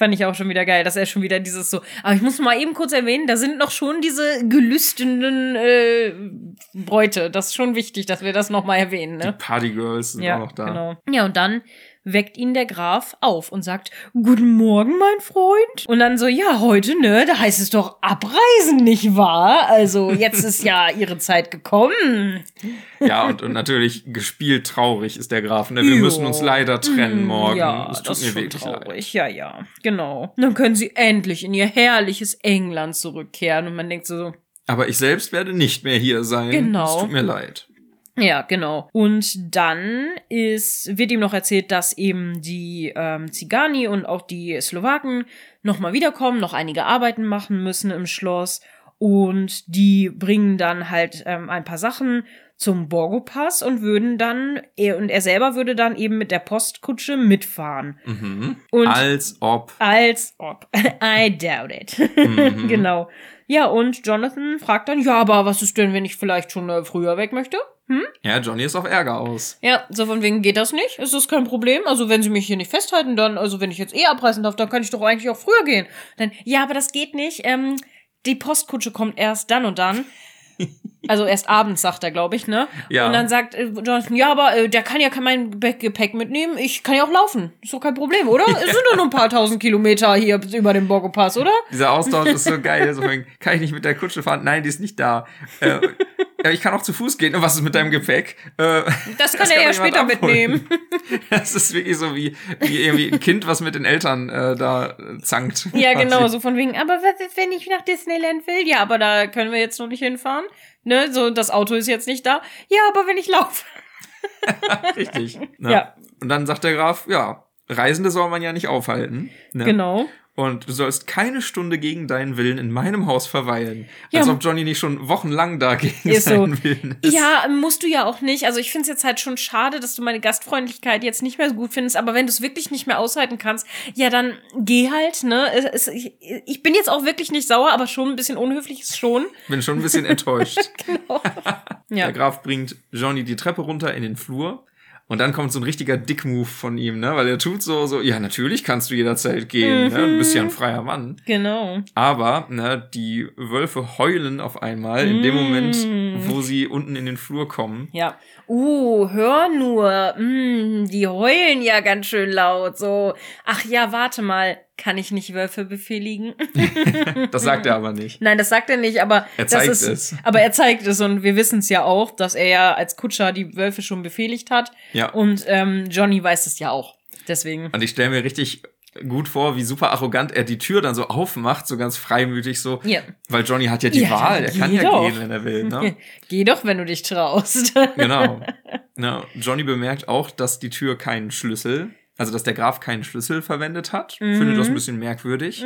Fand ich auch schon wieder geil, dass er schon wieder dieses so. Aber ich muss mal eben kurz erwähnen, da sind noch schon diese gelüstenden äh, Bräute. Das ist schon wichtig, dass wir das noch mal erwähnen, ne? Die Partygirls sind ja, auch noch da. Genau. Ja, und dann weckt ihn der Graf auf und sagt, Guten Morgen, mein Freund. Und dann so, ja, heute, ne, da heißt es doch abreisen, nicht wahr? Also, jetzt ist ja ihre Zeit gekommen. Ja, und, und natürlich gespielt traurig ist der Graf. Ne? Wir Jo. müssen uns leider trennen Mm, morgen. Ja, es tut das mir wirklich leid. traurig. Ja, ja, genau. Dann können sie endlich in ihr herrliches England zurückkehren. Und man denkt so, Aber ich selbst werde nicht mehr hier sein. Genau. Es tut mir leid. Ja, genau. Und dann ist, wird ihm noch erzählt, dass eben die ähm, Zigani und auch die Slowaken nochmal wiederkommen, noch einige Arbeiten machen müssen im Schloss. Und die bringen dann halt ähm, ein paar Sachen zum Borgo-Pass und würden dann, er und er selber würde dann eben mit der Postkutsche mitfahren. Mhm. Und Als ob. als ob. I doubt it. Mhm. genau. Ja, und Jonathan fragt dann, ja, aber was ist denn, wenn ich vielleicht schon äh, früher weg möchte? Hm? Ja, Johnny ist auf Ärger aus. Ja, so von wegen geht das nicht. Ist das kein Problem? Also wenn sie mich hier nicht festhalten, dann, also wenn ich jetzt eh abreisen darf, dann kann ich doch eigentlich auch früher gehen. Dann, ja, aber das geht nicht. Ähm, die Postkutsche kommt erst dann und dann. Also erst abends, sagt er, glaube ich, ne? Ja. Und dann sagt äh, Jonathan, ja, aber äh, der kann ja kein mein Gepäck mitnehmen. Ich kann ja auch laufen. Ist doch kein Problem, oder? Es sind doch nur ein paar tausend Kilometer hier über den Borgo-Pass, oder? Dieser Austausch ist so geil. So, kann ich nicht mit der Kutsche fahren? Nein, die ist nicht da. Äh, ja, ich kann auch zu Fuß gehen. Und was ist mit deinem Gepäck? Äh, Das kann Das er kann ja später abholen. mitnehmen. das ist wirklich so wie, wie irgendwie ein Kind, was mit den Eltern äh, da zankt. Ja, quasi. genau, so von wegen, aber was ist, wenn ich nach Disneyland will? Ja, aber da können wir jetzt noch nicht hinfahren. Ne, so, das Auto ist jetzt nicht da. Ja, aber wenn ich laufe. Richtig. Ne? Ja. Und dann sagt der Graf, ja, Reisende soll man ja nicht aufhalten. Ne? Genau. Und du sollst keine Stunde gegen deinen Willen in meinem Haus verweilen. Ja. Als ob Johnny nicht schon wochenlang da gegen Ist so. seinen Willen ist. Ja, musst du ja auch nicht. Also ich finde es jetzt halt schon schade, dass du meine Gastfreundlichkeit jetzt nicht mehr so gut findest. Aber wenn du es wirklich nicht mehr aushalten kannst, ja, dann geh halt, ne? Es, es, ich, ich bin jetzt auch wirklich nicht sauer, aber schon ein bisschen unhöflich ist schon. Bin schon ein bisschen enttäuscht. Genau. Der Ja. Graf bringt Johnny die Treppe runter in den Flur. Und dann kommt so ein richtiger Dick-Move von ihm, ne? Weil er tut so, so, ja, natürlich kannst du jederzeit gehen, ne? Du bist ja ein freier Mann. Genau. Aber, ne, die Wölfe heulen auf einmal in dem Moment, wo sie unten in den Flur kommen. Ja. Uh, hör nur. Mm, die heulen ja ganz schön laut. So. Ach ja, warte mal. Kann ich nicht Wölfe befehligen? Das sagt er aber nicht. Nein, das sagt er nicht, aber Er das zeigt ist, es. Aber er zeigt es und wir wissen es ja auch, dass er ja als Kutscher die Wölfe schon befehligt hat. Ja. Und ähm, Johnny weiß es ja auch. Deswegen. Und ich stelle mir richtig gut vor, wie super arrogant er die Tür dann so aufmacht, so ganz freimütig so. Ja. Weil Johnny hat ja die Ja, Wahl, er kann ja doch. gehen, wenn er will. Ne? Geh doch, wenn du dich traust. genau. Ja, Johnny bemerkt auch, dass die Tür keinen Schlüssel, also dass der Graf keinen Schlüssel verwendet hat. Findet das ein bisschen merkwürdig.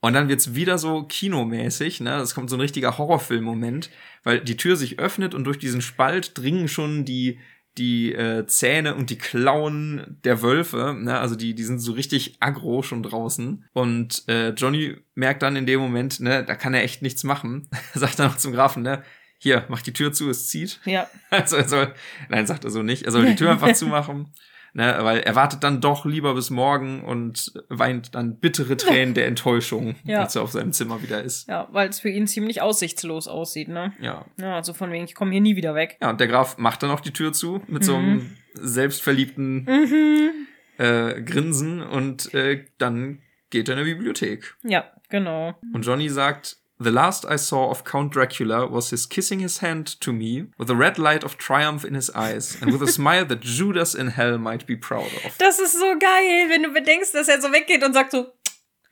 Und dann wird's wieder so kinomäßig, ne? Es kommt so ein richtiger Horrorfilm-Moment, weil die Tür sich öffnet und durch diesen Spalt dringen schon die die äh, Zähne und die Klauen der Wölfe, ne? also die, die sind so richtig aggro schon draußen. Und äh, Johnny merkt dann in dem Moment, ne, da kann er echt nichts machen. Sagt dann noch zum Grafen, ne, hier, mach die Tür zu, es zieht. ja. Also er soll, nein, sagt er so nicht. Er soll die Tür einfach zumachen. Ne, weil er wartet dann doch lieber bis morgen und weint dann bittere Tränen der Enttäuschung, Ja. als er auf seinem Zimmer wieder ist. Ja, weil es für ihn ziemlich aussichtslos aussieht, ne? Ja. Ja, also von wegen, ich komme hier nie wieder weg. Ja, und der Graf macht dann auch die Tür zu mit so einem selbstverliebten Mhm. äh, Grinsen und äh, dann geht er in die Bibliothek. Ja, genau. Und Johnny sagt, The last I saw of Count Dracula was his kissing his hand to me with a red light of triumph in his eyes and with a smile that Judas in hell might be proud of. Das ist so geil, wenn du bedenkst, dass er so weggeht und sagt so,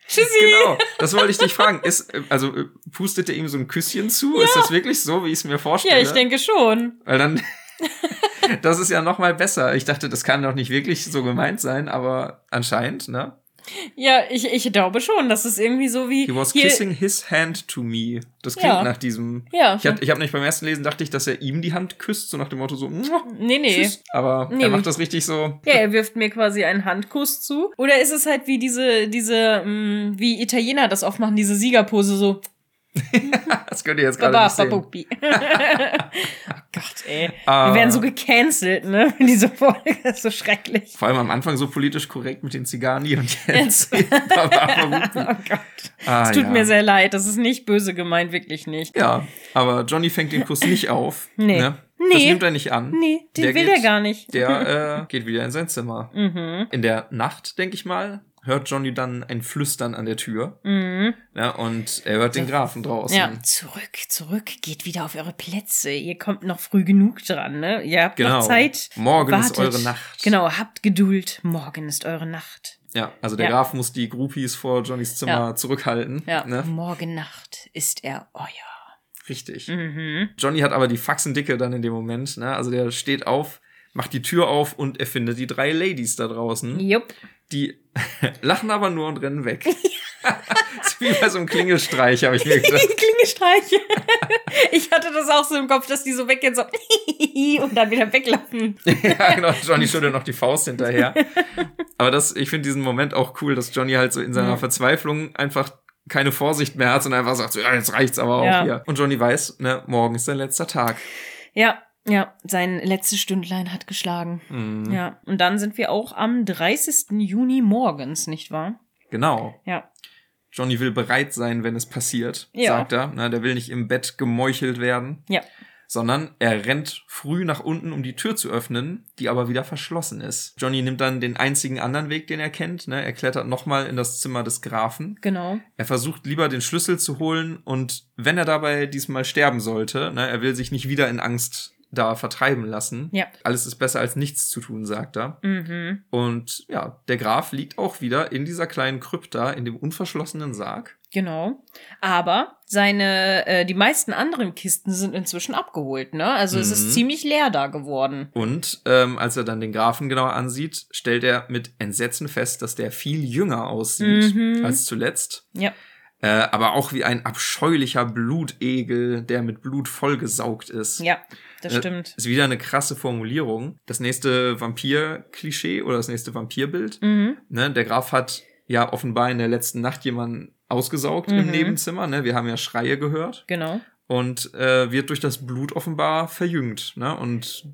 Tschüssi. Genau, das wollte ich dich fragen. Ist, äh, also äh, pustet er ihm so ein Küsschen zu? Ist das wirklich so, wie ich es mir vorstelle? Ja, ich denke schon. Weil dann, das ist ja noch mal besser. Ich dachte, das kann doch nicht wirklich so gemeint sein, aber anscheinend, ne? Ja, ich, ich glaube schon. Das ist irgendwie so wie. He was kissing his hand to me. Das klingt Ja. nach diesem. Ja. Ich, hab- ich habe nicht beim ersten Lesen dachte ich, dass er ihm die Hand küsst, so nach dem Motto so. "Mua, Nee, nee. Tschüss. Aber Nee. er macht das richtig so. Ja, er wirft mir quasi einen Handkuss zu. Oder ist es halt wie diese, diese, mh, wie Italiener das oft machen, diese Siegerpose so. Das könnt ihr jetzt gerade nicht sehen. Oh Gott, ey. Ah. Wir werden so gecancelt, ne? Diese Folge das ist so schrecklich. Vor allem am Anfang so politisch korrekt mit den Zigani und jetzt. Oh Gott. ah, Es tut ja. mir sehr leid. Das ist nicht böse gemeint, wirklich nicht. Ja, aber Johnny fängt den Kuss nicht auf. Nee. Ne? Das Nee. nimmt er nicht an. Nee, den Der will geht- er gar nicht. Der äh, geht wieder in sein Zimmer. Mhm. In der Nacht, denke ich mal, hört Johnny dann ein Flüstern an der Tür. Mhm. Ja, und er hört den Grafen draußen. Ja, zurück, zurück, geht wieder auf eure Plätze. Ihr kommt noch früh genug dran, ne? Ihr habt Genau. noch Zeit. Morgen ist Wartet. eure Nacht. Genau, habt Geduld. Morgen ist eure Nacht. Ja, also der Ja. Graf muss die Groupies vor Johnnys Zimmer Ja. zurückhalten. Ja, Ne? morgen Nacht ist er euer. Richtig. Mhm. Johnny hat aber die Faxendicke dann in dem Moment. Ne? Also der steht auf, macht die Tür auf und er findet die drei Ladies da draußen. Jupp. Die lachen aber nur und rennen weg. das ist wie bei so einem Klingelstreich, habe ich mir gedacht. Klingelstreiche. ich hatte das auch so im Kopf, dass die so weggehen, so und dann wieder weglaufen. ja, genau. Johnny schüttelt noch die Faust hinterher. Aber das, ich finde diesen Moment auch cool, dass Johnny halt so in seiner. Verzweiflung einfach keine Vorsicht mehr hat und einfach sagt so, ja, jetzt reicht's aber auch Ja. hier. Und Johnny weiß, ne, morgen ist sein letzter Tag. Ja, ja, sein letztes Stündlein hat geschlagen. Mhm. Ja, und dann sind wir auch am 30. Juni morgens, nicht wahr? Genau. Ja. Johnny will bereit sein, wenn es passiert, Ja. sagt er. Na, der will nicht im Bett gemeuchelt werden, Ja. sondern er rennt früh nach unten, um die Tür zu öffnen, die aber wieder verschlossen ist. Johnny nimmt dann den einzigen anderen Weg, den er kennt. Ne? Er klettert nochmal in das Zimmer des Grafen. Genau. Er versucht lieber den Schlüssel zu holen und wenn er dabei diesmal sterben sollte, ne, er will sich nicht wieder in Angst da vertreiben lassen. Ja. Alles ist besser als nichts zu tun, sagt er. Mhm. Und ja, der Graf liegt auch wieder in dieser kleinen Krypta, in dem unverschlossenen Sarg. Genau. Aber seine, äh, die meisten anderen Kisten sind inzwischen abgeholt, ne? Also es Mhm. ist ziemlich leer da geworden. Und ähm, als er dann den Grafen genauer ansieht, stellt er mit Entsetzen fest, dass der viel jünger aussieht Mhm. als zuletzt. Ja. Äh, aber auch wie ein abscheulicher Blutegel, der mit Blut vollgesaugt ist. Ja, das Äh, stimmt. Ist wieder eine krasse Formulierung. Das nächste Vampir-Klischee oder das nächste Vampirbild. Mhm. Ne, der Graf hat ja offenbar in der letzten Nacht jemanden ausgesaugt im Mhm. Nebenzimmer. Ne? Wir haben ja Schreie gehört. Genau. Und äh, wird durch das Blut offenbar verjüngt. Ne? Und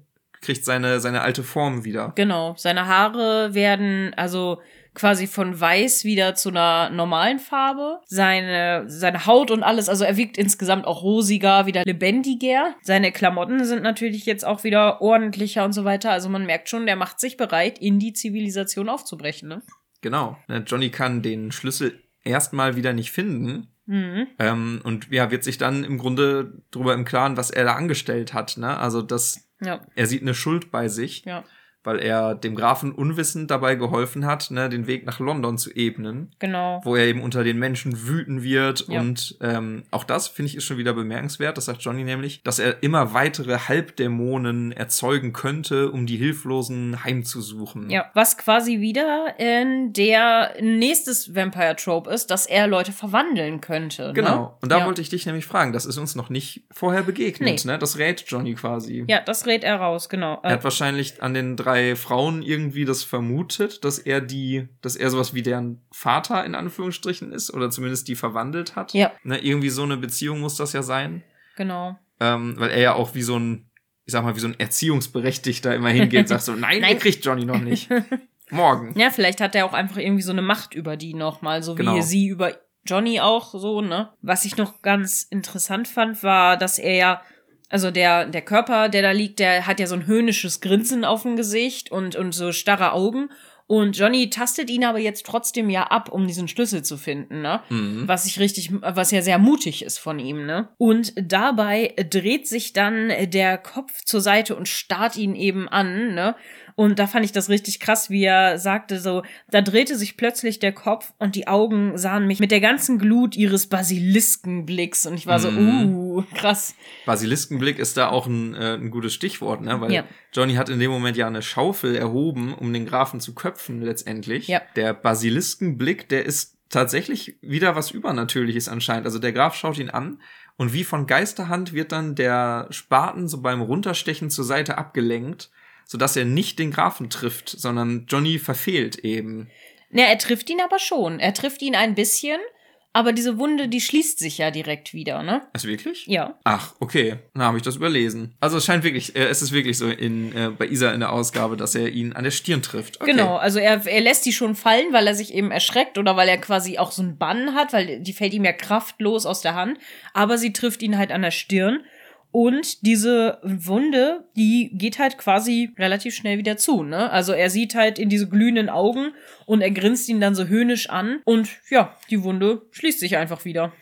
kriegt seine, seine alte Form wieder. Genau. Seine Haare werden also quasi von weiß wieder zu einer normalen Farbe. Seine, seine Haut und alles, also er wirkt insgesamt auch rosiger, wieder lebendiger. Seine Klamotten sind natürlich jetzt auch wieder ordentlicher und so weiter. Also man merkt schon, der macht sich bereit, in die Zivilisation aufzubrechen, ne? Genau. Johnny kann den Schlüssel erstmal wieder nicht finden. Mhm. Ähm, und ja, wird sich dann im Grunde darüber im Klaren, was er da angestellt hat. Ne? Also, dass Ja, er sieht eine Schuld bei sich, ja, weil er dem Grafen unwissend dabei geholfen hat, ne, den Weg nach London zu ebnen, genau. wo er eben unter den Menschen wüten wird. Ja. Und ähm, auch das, finde ich, ist schon wieder bemerkenswert. Das sagt Johnny nämlich, dass er immer weitere Halbdämonen erzeugen könnte, um die Hilflosen heimzusuchen. Ja, was quasi wieder in der nächstes Vampire-Trope ist, dass er Leute verwandeln könnte. Genau. Ne? Und da ja. wollte ich dich nämlich fragen, das ist uns noch nicht vorher begegnet, Nee. ne? Das rät Johnny quasi. Ja, das rät er raus, genau. Er hat wahrscheinlich an den drei Frauen irgendwie das vermutet, dass er die, dass er sowas wie deren Vater in Anführungsstrichen ist oder zumindest die verwandelt hat. Ja. Ne, irgendwie so eine Beziehung muss das ja sein. genau. Ähm, weil er ja auch wie so ein, ich sag mal, wie so ein Erziehungsberechtigter immer hingeht und sagt so, nein, Nein. ihr kriegt Johnny noch nicht. Morgen. Ja, vielleicht hat er auch einfach irgendwie so eine Macht über die nochmal, so Genau. wie sie über Johnny auch so, ne? Was ich noch ganz interessant fand, war, dass er ja, also der, der Körper, der da liegt, der hat ja so ein höhnisches Grinsen auf dem Gesicht und, und so starre Augen. Und Johnny tastet ihn aber jetzt trotzdem ja ab, um diesen Schlüssel zu finden, ne? Mhm. Was ich richtig, was ja sehr mutig ist von ihm, ne? Und dabei dreht sich dann der Kopf zur Seite und starrt ihn eben an, ne? Und da fand ich das richtig krass, wie er sagte so, da drehte sich plötzlich der Kopf und die Augen sahen mich mit der ganzen Glut ihres Basiliskenblicks und ich war so, Mhm. uh, krass. Basiliskenblick ist da auch ein, äh, ein gutes Stichwort, ne? Weil Ja. Johnny hat in dem Moment ja eine Schaufel erhoben, um den Grafen zu köpfen letztendlich. Ja. Der Basiliskenblick, der ist tatsächlich wieder was Übernatürliches anscheinend. Also der Graf schaut ihn an und wie von Geisterhand wird dann der Spaten so beim Runterstechen zur Seite abgelenkt, sodass er nicht den Grafen trifft, sondern Johnny verfehlt eben. Ne, er trifft ihn aber schon. Er trifft ihn ein bisschen, aber diese Wunde, die schließt sich ja direkt wieder, ne? Also wirklich? Ja. Ach, okay. Dann habe ich das überlesen. Also es scheint wirklich, äh, es ist wirklich so in, äh, bei Isa in der Ausgabe, dass er ihn an der Stirn trifft. Okay. Genau, also er, er lässt die schon fallen, weil er sich eben erschreckt oder weil er quasi auch so einen Bann hat, weil die fällt ihm ja kraftlos aus der Hand. Aber sie trifft ihn halt an der Stirn. Und diese Wunde, die geht halt quasi relativ schnell wieder zu, ne? Also er sieht halt in diese glühenden Augen und er grinst ihn dann so höhnisch an. Und ja, die Wunde schließt sich einfach wieder.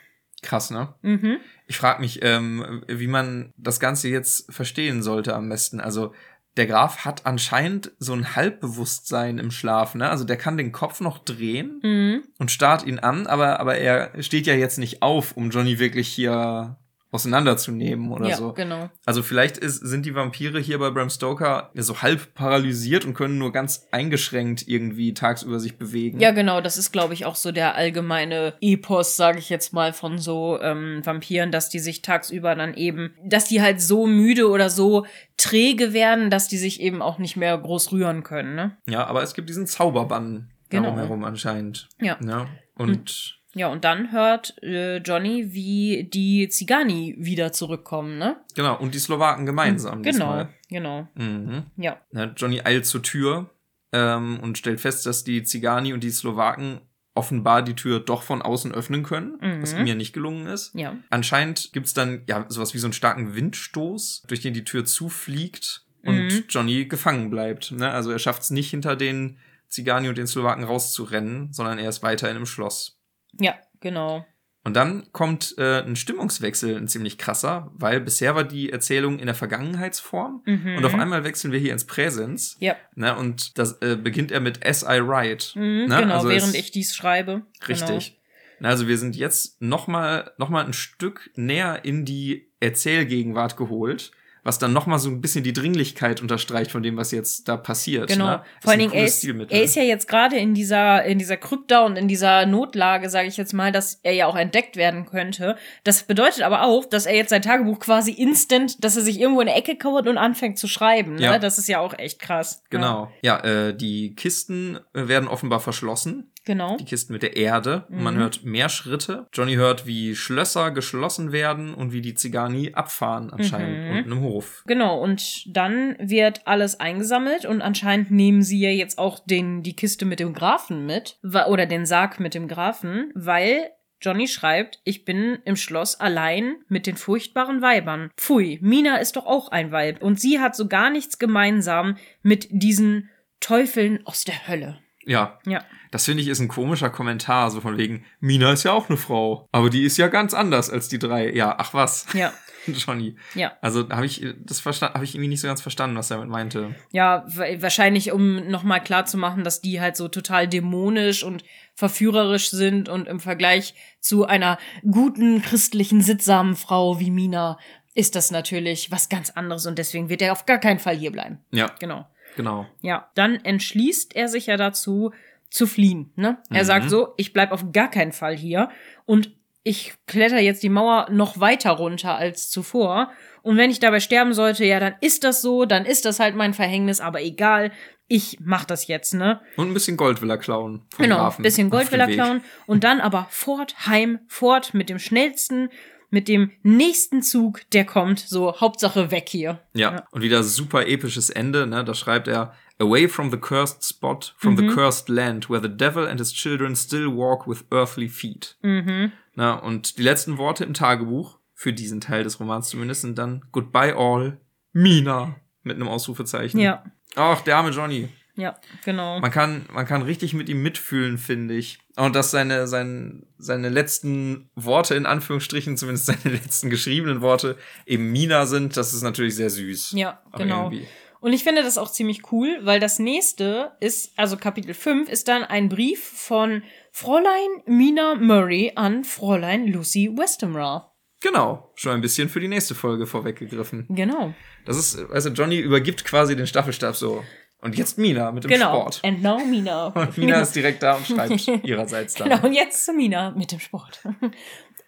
Krass, ne? Mhm. Ich frage mich, ähm, wie man das Ganze jetzt verstehen sollte am besten. Also der Graf hat anscheinend so ein Halbbewusstsein im Schlaf, ne? Also der kann den Kopf noch drehen Mhm. und starrt ihn an, aber, aber er steht ja jetzt nicht auf, um Johnny wirklich hier auseinanderzunehmen oder ja, so. genau. Also vielleicht ist, sind die Vampire hier bei Bram Stoker so halb paralysiert und können nur ganz eingeschränkt irgendwie tagsüber sich bewegen. Ja, genau, das ist, glaube ich, auch so der allgemeine Epos, sage ich jetzt mal, von so ähm, Vampiren, dass die sich tagsüber dann eben, dass die halt so müde oder so träge werden, dass die sich eben auch nicht mehr groß rühren können, ne? Ja, aber es gibt diesen Zauberbann Genau. darum herum anscheinend. Ja. Ja. Und Ja, und dann hört äh, Johnny, wie die Zigani wieder zurückkommen, ne? genau, und die Slowaken gemeinsam. Genau, diesmal. genau. Mhm. Ja. Ja, Johnny eilt zur Tür ähm, und stellt fest, dass die Zigani und die Slowaken offenbar die Tür doch von außen öffnen können, Mhm. was ihm ja nicht gelungen ist. Ja. Anscheinend gibt's dann ja sowas wie so einen starken Windstoß, durch den die Tür zufliegt und Mhm. Johnny gefangen bleibt. Ne? Also er schafft es nicht hinter den Zigani und den Slowaken rauszurennen, sondern er ist weiter in einem Schloss. Ja, genau. Und dann kommt äh, ein Stimmungswechsel, ein ziemlich krasser, weil bisher war die Erzählung in der Vergangenheitsform Mhm. und auf einmal wechseln wir hier ins Präsens. Ja. Ne, und das äh, beginnt er mit As I Write. Mhm, ne? genau, Also während ich dies schreibe. Genau. Richtig. Na, Also wir sind jetzt noch mal, noch mal ein Stück näher in die Erzählgegenwart geholt, was dann noch mal so ein bisschen die Dringlichkeit unterstreicht von dem, was jetzt da passiert. Genau. Ne? Vor allen Dingen, er ist, er ist ja jetzt gerade in dieser, in dieser Krypta und in dieser Notlage, sage ich jetzt mal, dass er ja auch entdeckt werden könnte. Das bedeutet aber auch, dass er jetzt sein Tagebuch quasi instant, dass er sich irgendwo in eine Ecke kauert und anfängt zu schreiben. Ne? Ja. Das ist ja auch echt krass. Genau. Ja, äh, die Kisten werden offenbar verschlossen. Genau. Die Kisten mit der Erde. Und man Mhm. hört mehr Schritte. Johnny hört, wie Schlösser geschlossen werden und wie die Zigani abfahren anscheinend Mhm. unten im Hof. Genau, und dann wird alles eingesammelt und anscheinend nehmen sie ja jetzt auch den, die Kiste mit dem Grafen mit, oder den Sarg mit dem Grafen, weil Johnny schreibt, ich bin im Schloss allein mit den furchtbaren Weibern. Pfui, Mina ist doch auch ein Weib und sie hat so gar nichts gemeinsam mit diesen Teufeln aus der Hölle. Ja, Ja, das finde ich ist ein komischer Kommentar, so von wegen, Mina ist ja auch eine Frau, aber die ist ja ganz anders als die drei. Ja, ach was, ja, Johnny. ja. Also habe ich das verstanden, habe ich irgendwie nicht so ganz verstanden, was er damit meinte. Ja, wa- wahrscheinlich, um nochmal klar zu machen, dass die halt so total dämonisch und verführerisch sind und im Vergleich zu einer guten, christlichen, sittsamen Frau wie Mina ist das natürlich was ganz anderes und deswegen wird er auf gar keinen Fall hier bleiben. Ja, Genau. genau. Ja, dann entschließt er sich ja dazu, zu fliehen. Ne? Er Mhm. sagt so, ich bleib auf gar keinen Fall hier und ich kletter jetzt die Mauer noch weiter runter als zuvor. Und wenn ich dabei sterben sollte, ja, dann ist das so, dann ist das halt mein Verhängnis, aber egal, ich mach das jetzt, ne? Und ein bisschen Gold will er klauen. vom Genau, Grafen bisschen Gold will er klauen und dann aber fort, heim, fort mit dem schnellsten, mit dem nächsten Zug, der kommt, so Hauptsache weg hier. Ja. Ja. und wieder super episches Ende, ne? Da schreibt er, Away from the cursed spot, from Mhm. the cursed land, where the devil and his children still walk with earthly feet. Mhm. Na, und die letzten Worte im Tagebuch, für diesen Teil des Romans zumindest, sind dann Goodbye all, Mina, mit einem Ausrufezeichen. Ja, Ach, der arme Johnny. ja, genau. Man kann, man kann richtig mit ihm mitfühlen, finde ich. Und dass seine, sein, seine letzten Worte, in Anführungsstrichen, zumindest seine letzten geschriebenen Worte, eben Mina sind, das ist natürlich sehr süß. Ja, genau. irgendwie. Und ich finde das auch ziemlich cool, weil das nächste ist, also Kapitel 5, ist dann ein Brief von Fräulein Mina Murray an Fräulein Lucy Westenra. Genau. Schon ein bisschen für die nächste Folge vorweggegriffen. Genau. Das ist, also Johnny übergibt quasi den Staffelstab so. Und jetzt Mina mit dem Genau. Sport. And now Mina. Und Mina ist direkt da und schreibt ihrerseits dann. Genau, und jetzt zu Mina mit dem Sport.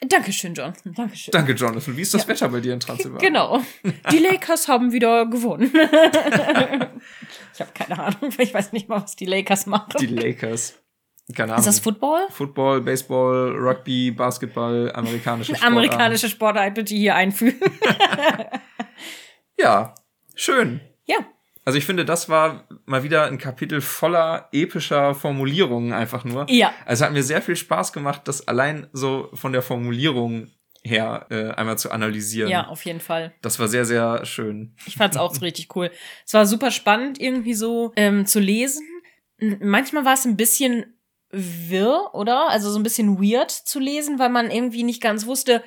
Dankeschön, John. Dankeschön. Danke, Jonathan. Wie ist das Wetter bei dir in Transsilvanien? Genau. Die Lakers haben wieder gewonnen. ich habe keine Ahnung. Ich weiß nicht mal, was die Lakers machen. Die Lakers. Keine Ahnung. ist das Football? Football, Baseball, Rugby, Basketball, amerikanische Sportarten. Amerikanische Sportart bitte hier einfügen. Ja, schön. ja. Also ich finde, das war mal wieder ein Kapitel voller epischer Formulierungen einfach nur. Ja. Also hat mir sehr viel Spaß gemacht, das allein so von der Formulierung her äh, einmal zu analysieren. Ja, auf jeden Fall. Das war sehr, sehr schön. Ich fand's auch richtig cool. Es war super spannend, irgendwie so ähm, zu lesen. Manchmal war es ein bisschen wirr, oder? Also so ein bisschen weird zu lesen, weil man irgendwie nicht ganz wusste,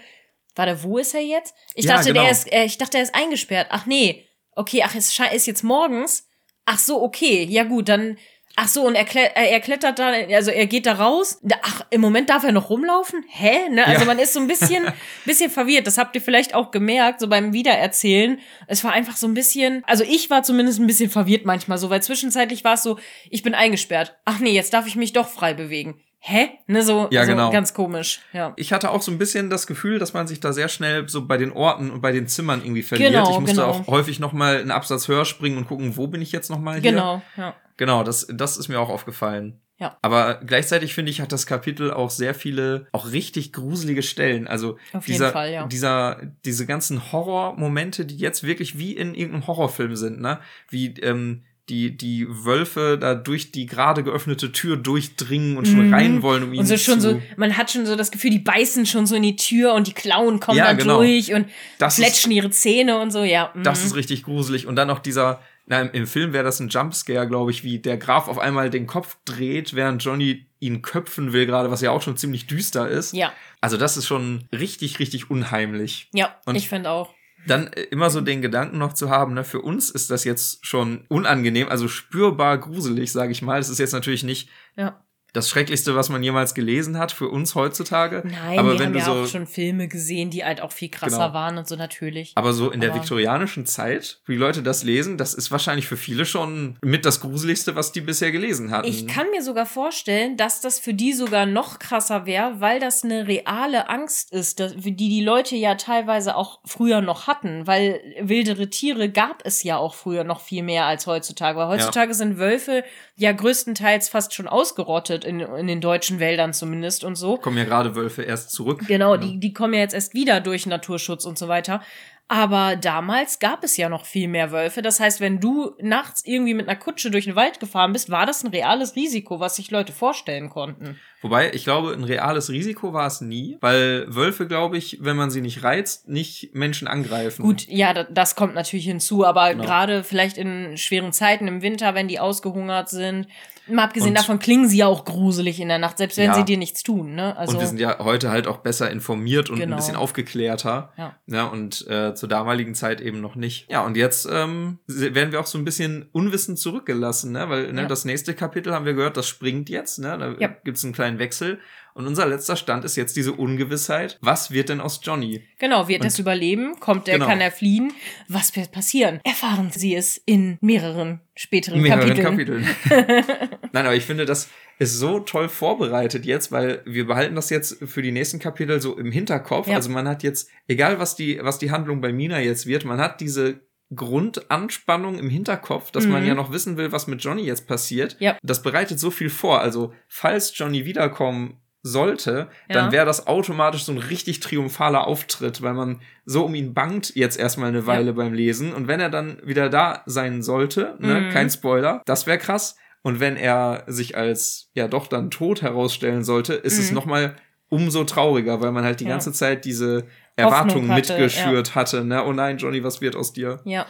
warte, wo ist er jetzt? Ich Ja, dachte, genau. der ist, äh, ich dachte, er ist eingesperrt. Ach nee, okay, ach, es ist jetzt morgens. Ach so, okay, ja gut, dann. Ach so, und er, kle äh, er klettert da, also er geht da raus. Ach, im Moment darf er noch rumlaufen? Hä? Ne? Also Ja. man ist so ein bisschen, bisschen verwirrt. Das habt ihr vielleicht auch gemerkt, so beim Wiedererzählen. Es war einfach so ein bisschen, also ich war zumindest ein bisschen verwirrt manchmal so, weil zwischenzeitlich war es so, ich bin eingesperrt. Ach nee, jetzt darf ich mich doch frei bewegen. Hä? Ne, so, Ja, so genau. ganz komisch. Ja. Ich hatte auch so ein bisschen das Gefühl, dass man sich da sehr schnell so bei den Orten und bei den Zimmern irgendwie verliert. Genau, ich musste genau. auch häufig noch mal einen Absatz höher springen und gucken, wo bin ich jetzt noch mal hier. Genau, ja. Genau, das, das ist mir auch aufgefallen. Ja. Aber gleichzeitig finde ich, hat das Kapitel auch sehr viele, auch richtig gruselige Stellen. Also Auf jeden dieser, Fall, ja. dieser, diese ganzen Horrormomente, die jetzt wirklich wie in irgendeinem Horrorfilm sind, ne? Wie ähm, die, die Wölfe da durch die gerade geöffnete Tür durchdringen und schon Mhm. rein wollen, um ihn Und so schon zu so, man hat schon so das Gefühl, die beißen schon so in die Tür und die Klauen kommen Ja, da genau. durch und Das ist- fletschen ihre Zähne und so, ja. mhm. Das ist richtig gruselig. Und dann noch dieser, na, im, im Film wäre das ein Jumpscare, glaube ich, wie der Graf auf einmal den Kopf dreht, während Johnny ihn köpfen will, gerade, was ja auch schon ziemlich düster ist. Ja, Also, das ist schon richtig, richtig unheimlich. ja, Und- ich finde auch. Dann äh, immer so den Gedanken noch zu haben, ne, für uns ist das jetzt schon unangenehm, also spürbar gruselig, sage ich mal. Es ist jetzt natürlich nicht Ja. Das Schrecklichste, was man jemals gelesen hat für uns heutzutage. Nein, aber wir wenn haben du ja so auch schon Filme gesehen, die halt auch viel krasser Genau. waren und so natürlich. Aber so in der Aber- viktorianischen Zeit, wie Leute das lesen, das ist wahrscheinlich für viele schon mit das Gruseligste, was die bisher gelesen hatten. Ich kann mir sogar vorstellen, dass das für die sogar noch krasser wäre, weil das eine reale Angst ist, die die Leute ja teilweise auch früher noch hatten, weil wildere Tiere gab es ja auch früher noch viel mehr als heutzutage. Weil heutzutage sind Wölfe ja größtenteils fast schon ausgerottet in, in den deutschen Wäldern zumindest und so. Kommen ja gerade Wölfe erst zurück. Genau, Ja. die, die kommen ja jetzt erst wieder durch Naturschutz und so weiter. Aber damals gab es ja noch viel mehr Wölfe. Das heißt, wenn du nachts irgendwie mit einer Kutsche durch den Wald gefahren bist, war das ein reales Risiko, was sich Leute vorstellen konnten. Wobei, ich glaube, ein reales Risiko war es nie, weil Wölfe, glaube ich, wenn man sie nicht reizt, nicht Menschen angreifen. Gut, ja, da- das kommt natürlich hinzu, aber Genau. gerade vielleicht in schweren Zeiten im Winter, wenn die ausgehungert sind, mal abgesehen Und- davon klingen sie ja auch gruselig in der Nacht, selbst wenn Ja. sie dir nichts tun, ne? Also und wir sind ja heute halt auch besser informiert und Genau. ein bisschen aufgeklärter. Ja. Ja, und äh, zur damaligen Zeit eben noch nicht. Ja, und jetzt ähm, werden wir auch so ein bisschen unwissend zurückgelassen, ne? Weil ne, Ja. das nächste Kapitel haben wir gehört, das springt jetzt, ne? Da Ja. gibt's einen kleinen Wechsel. Und unser letzter Stand ist jetzt diese Ungewissheit. Was wird denn aus Johnny? Genau, wird es überleben? Kommt er, Genau. kann er fliehen? Was wird passieren? Erfahren Sie es in mehreren späteren mehreren Kapiteln. Kapiteln. Nein, aber ich finde, das ist so toll vorbereitet jetzt, weil wir behalten das jetzt für die nächsten Kapitel so im Hinterkopf. Ja. Also man hat jetzt, egal was die, was die Handlung bei Mina jetzt wird, man hat diese Grundanspannung im Hinterkopf, dass man Mhm. ja noch wissen will, was mit Johnny jetzt passiert. Ja. Das bereitet so viel vor. Also, falls Johnny wiederkommen sollte, Ja. dann wäre das automatisch so ein richtig triumphaler Auftritt, weil man so um ihn bangt jetzt erstmal eine Weile beim Lesen. Und wenn er dann wieder da sein sollte, ne, Mhm. kein Spoiler, das wäre krass. Und wenn er sich als ja doch dann tot herausstellen sollte, ist es Mhm. noch mal umso trauriger, weil man halt die Ja. ganze Zeit diese Erwartungen hatte, mitgeschürt hatte. Ne? Oh nein, Johnny, was wird aus dir? Ja,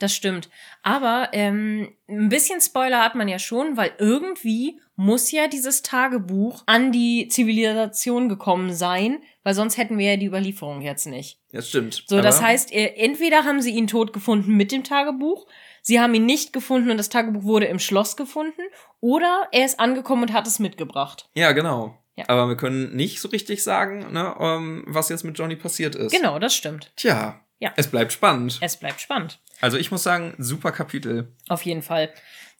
das stimmt. Aber ähm, ein bisschen Spoiler hat man ja schon, weil irgendwie muss ja dieses Tagebuch an die Zivilisation gekommen sein, weil sonst hätten wir ja die Überlieferung jetzt nicht. Das stimmt. So, das heißt, äh, entweder haben sie ihn tot gefunden mit dem Tagebuch, sie haben ihn nicht gefunden und das Tagebuch wurde im Schloss gefunden, oder er ist angekommen und hat es mitgebracht. Ja, genau. Ja. Aber wir können nicht so richtig sagen, ne, ähm, was jetzt mit Johnny passiert ist. Genau, das stimmt. Tja, Ja. es bleibt spannend. Es bleibt spannend. Also ich muss sagen, super Kapitel. Auf jeden Fall.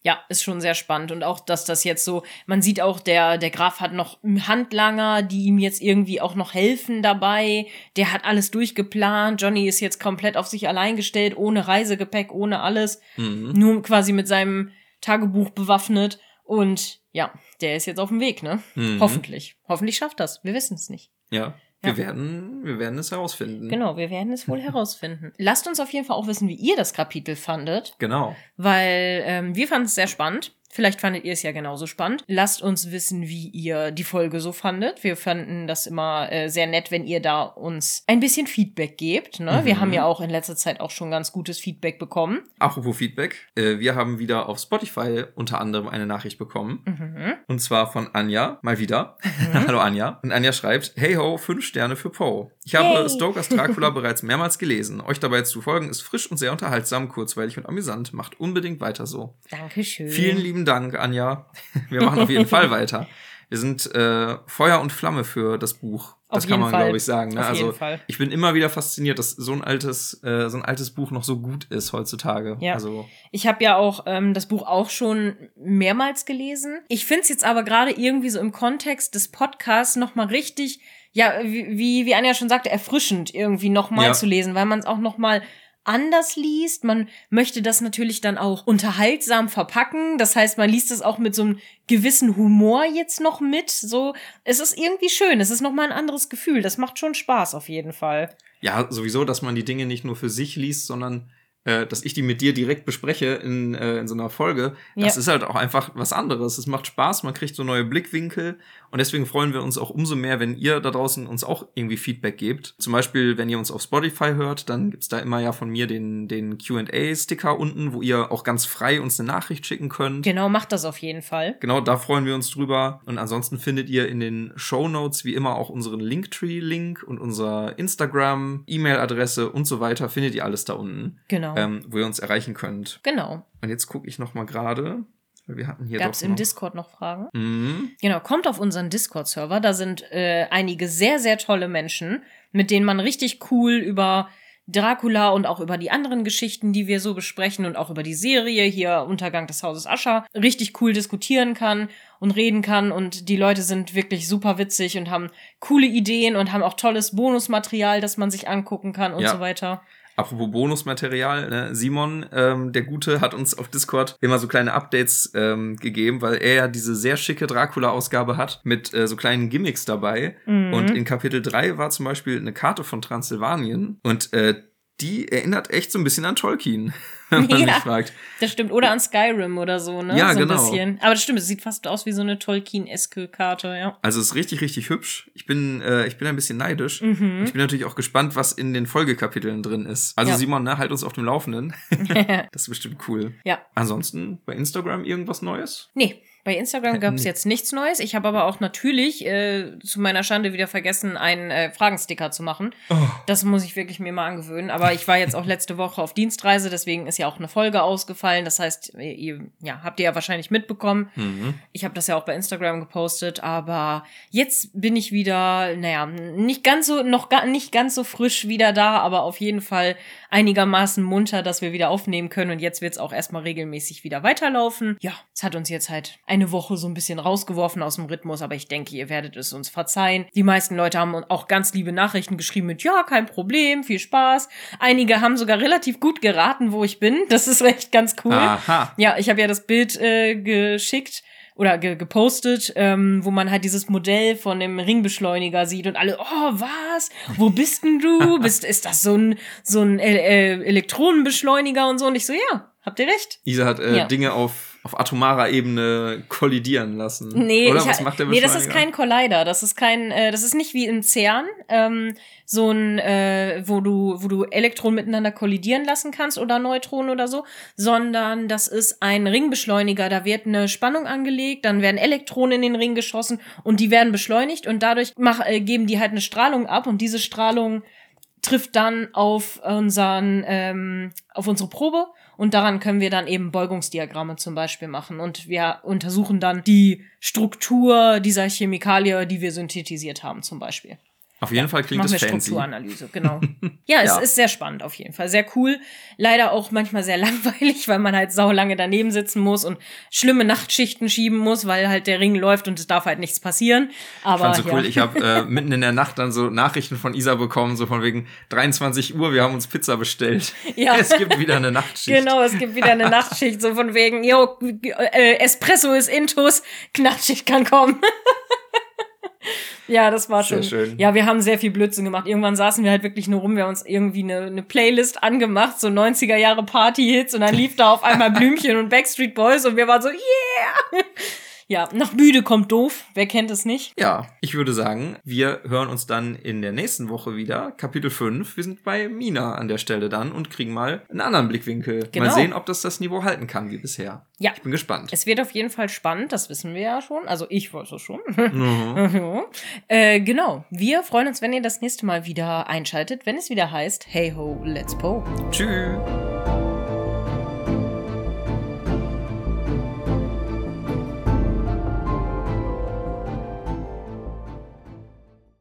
Ja, ist schon sehr spannend. Und auch, dass das jetzt so, man sieht auch, der, der Graf hat noch Handlanger, die ihm jetzt irgendwie auch noch helfen dabei. Der hat alles durchgeplant. Johnny ist jetzt komplett auf sich allein gestellt, ohne Reisegepäck, ohne alles. Mhm. Nur quasi mit seinem Tagebuch bewaffnet. Und ja, der ist jetzt auf dem Weg, ne? Mhm. Hoffentlich. Hoffentlich schafft das. Wir wissen es nicht. Ja. Wir Ja. werden, wir werden es herausfinden. Genau, wir werden es wohl herausfinden. Lasst uns auf jeden Fall auch wissen, wie ihr das Kapitel fandet. Genau. weil ähm, wir fanden es sehr spannend. Vielleicht fandet ihr es ja genauso spannend. Lasst uns wissen, wie ihr die Folge so fandet. Wir fanden das immer äh, sehr nett, wenn ihr da uns ein bisschen Feedback gebt. Ne? Wir Mhm. haben ja auch in letzter Zeit auch schon ganz gutes Feedback bekommen. Apropos Feedback, äh, wir haben wieder auf Spotify unter anderem eine Nachricht bekommen. Mhm. Und zwar von Anja, mal wieder. Hallo Anja. Und Anja schreibt, hey ho, fünf Sterne für Poe. Ich habe Yay. Stokers Dracula bereits mehrmals gelesen. Euch dabei zu folgen ist frisch und sehr unterhaltsam, kurzweilig und amüsant. Macht unbedingt weiter so. Dankeschön. Vielen lieben Dank, Anja. Wir machen auf jeden Fall weiter. Wir sind äh, Feuer und Flamme für das Buch. Das Auf kann man, glaube ich, sagen. Ne? Auf also jeden Fall. ich bin immer wieder fasziniert, dass so ein altes, äh, so ein altes Buch noch so gut ist heutzutage. Ja. Also Ich habe ja auch ähm, das Buch auch schon mehrmals gelesen. Ich finde es jetzt aber gerade irgendwie so im Kontext des Podcasts noch mal richtig, ja, wie, wie, Anja schon sagte, erfrischend irgendwie noch mal Ja. zu lesen, weil man es auch noch mal anders liest. Man möchte das natürlich dann auch unterhaltsam verpacken. Das heißt, man liest es auch mit so einem gewissen Humor jetzt noch mit. So, es ist irgendwie schön. Es ist noch mal ein anderes Gefühl. Das macht schon Spaß auf jeden Fall. ja, sowieso, dass man die Dinge nicht nur für sich liest, sondern äh, dass ich die mit dir direkt bespreche in, äh, in so einer Folge. Das Ja. ist halt auch einfach was anderes. Es macht Spaß, man kriegt so neue Blickwinkel und deswegen freuen wir uns auch umso mehr, wenn ihr da draußen uns auch irgendwie Feedback gebt. Zum Beispiel, wenn ihr uns auf Spotify hört, dann gibt's da immer ja von mir den, den QA-Sticker unten, wo ihr auch ganz frei uns eine Nachricht schicken könnt. Genau, macht das auf jeden Fall. Genau, da freuen wir uns drüber. Und ansonsten findet ihr in den Show Notes wie immer auch unseren Linktree-Link und unser Instagram, E-Mail-Adresse und so weiter. Findet ihr alles da unten, Genau. ähm, wo ihr uns erreichen könnt. Genau. Und jetzt gucke ich noch mal gerade. Wir hatten hier Gab es im noch- Discord noch Fragen? Mhm. Genau, kommt auf unseren Discord-Server. Da sind äh, einige sehr, sehr tolle Menschen, mit denen man richtig cool über Dracula und auch über die anderen Geschichten, die wir so besprechen und auch über die Serie hier Untergang des Hauses Ascher richtig cool diskutieren kann und reden kann und die Leute sind wirklich super witzig und haben coole Ideen und haben auch tolles Bonusmaterial, das man sich angucken kann und Ja. so weiter. Apropos Bonusmaterial, ne? Simon, ähm, der Gute, hat uns auf Discord immer so kleine Updates ähm, gegeben, weil er ja diese sehr schicke Dracula-Ausgabe hat mit äh, so kleinen Gimmicks dabei. Mhm. Und in Kapitel 3 war zum Beispiel eine Karte von Transsilvanien und äh, die erinnert echt so ein bisschen an Tolkien, wenn man Ja. mich fragt. Das stimmt. Oder an Skyrim oder so, ne? Ja, so ein genau. bisschen. Aber das stimmt, es sieht fast aus wie so eine Tolkien-eske Karte, ja. Also es ist richtig, richtig hübsch. Ich bin, äh, ich bin ein bisschen neidisch. Mhm. Ich bin natürlich auch gespannt, was in den Folgekapiteln drin ist. Also Ja. Simon, ne, halt uns auf dem Laufenden. Das ist bestimmt cool. ja. Ansonsten bei Instagram irgendwas Neues? Nee, bei Instagram gab es Nee. jetzt nichts Neues. Ich habe aber auch natürlich äh, zu meiner Schande wieder vergessen, einen äh, Fragensticker zu machen. Oh. Das muss ich wirklich mir mal angewöhnen. Aber ich war jetzt auch letzte Woche auf Dienstreise, deswegen ist ja auch eine Folge ausgefallen. Das heißt, ihr, ja, habt ihr ja wahrscheinlich mitbekommen. Mhm. Ich habe das ja auch bei Instagram gepostet, aber jetzt bin ich wieder, naja, nicht ganz so, noch gar nicht ganz so frisch wieder da, aber auf jeden Fall einigermaßen munter, dass wir wieder aufnehmen können. Und jetzt wird es auch erstmal regelmäßig wieder weiterlaufen. Ja, es hat uns jetzt halt eine Woche so ein bisschen rausgeworfen aus dem Rhythmus, aber ich denke, ihr werdet es uns verzeihen. Die meisten Leute haben auch ganz liebe Nachrichten geschrieben mit, ja, kein Problem, viel Spaß. Einige haben sogar relativ gut geraten, wo ich bin. Das ist echt ganz cool. Aha. Ja, ich habe ja das Bild äh, geschickt oder ge gepostet, ähm, wo man halt dieses Modell von dem Ringbeschleuniger sieht und alle, oh, was? Wo bist denn du? Bist, ist das so ein, so ein äh, äh, Elektronenbeschleuniger und so? Und ich so, ja, habt ihr recht. Isa hat äh, Ja. Dinge auf, auf atomarer Ebene kollidieren lassen. Nee, Oder was macht der nee, das ist kein Collider. Das ist kein, äh, das ist nicht wie im CERN, ähm, so ein, äh, wo du, wo du Elektronen miteinander kollidieren lassen kannst oder Neutronen oder so, sondern das ist ein Ringbeschleuniger. Da wird eine Spannung angelegt, dann werden Elektronen in den Ring geschossen und die werden beschleunigt und dadurch mach, äh, geben die halt eine Strahlung ab und diese Strahlung trifft dann auf unseren, ähm, auf unsere Probe und daran können wir dann eben Beugungsdiagramme zum Beispiel machen und wir untersuchen dann die Struktur dieser Chemikalie, die wir synthetisiert haben zum Beispiel. Auf jeden Fall klingt es wir fancy. Strukturanalyse, genau. Ja, es Ja. ist sehr spannend auf jeden Fall. Sehr cool. Leider auch manchmal sehr langweilig, weil man halt saulange daneben sitzen muss und schlimme Nachtschichten schieben muss, weil halt der Ring läuft und es darf halt nichts passieren. Ich Aber fand's so ja. cool. Ich habe äh, mitten in der Nacht dann so Nachrichten von Isa bekommen, so von wegen 23 Uhr, wir haben uns Pizza bestellt. Ja. Es gibt wieder eine Nachtschicht. Genau, es gibt wieder eine Nachtschicht, so von wegen, jo, äh, Espresso ist Intus, Nachtschicht kann kommen. Ja, das war Sehr schon. schön. Ja, wir haben sehr viel Blödsinn gemacht. Irgendwann saßen wir halt wirklich nur rum, wir haben uns irgendwie eine, eine Playlist angemacht, so 90er Jahre Party-Hits und dann lief da auf einmal Blümchen und Backstreet Boys und wir waren so, yeah! Ja, nach müde kommt doof. Wer kennt es nicht? Ja, ich würde sagen, wir hören uns dann in der nächsten Woche wieder. Kapitel 5. Wir sind bei Mina an der Stelle dann und kriegen mal einen anderen Blickwinkel. Genau. Mal sehen, ob das das Niveau halten kann wie bisher. Ja. Ich bin gespannt. Es wird auf jeden Fall spannend, das wissen wir ja schon. Also ich weiß es schon. Mhm. Ja. äh, genau. Wir freuen uns, wenn ihr das nächste Mal wieder einschaltet, wenn es wieder heißt Hey ho, let's po. Tschüss.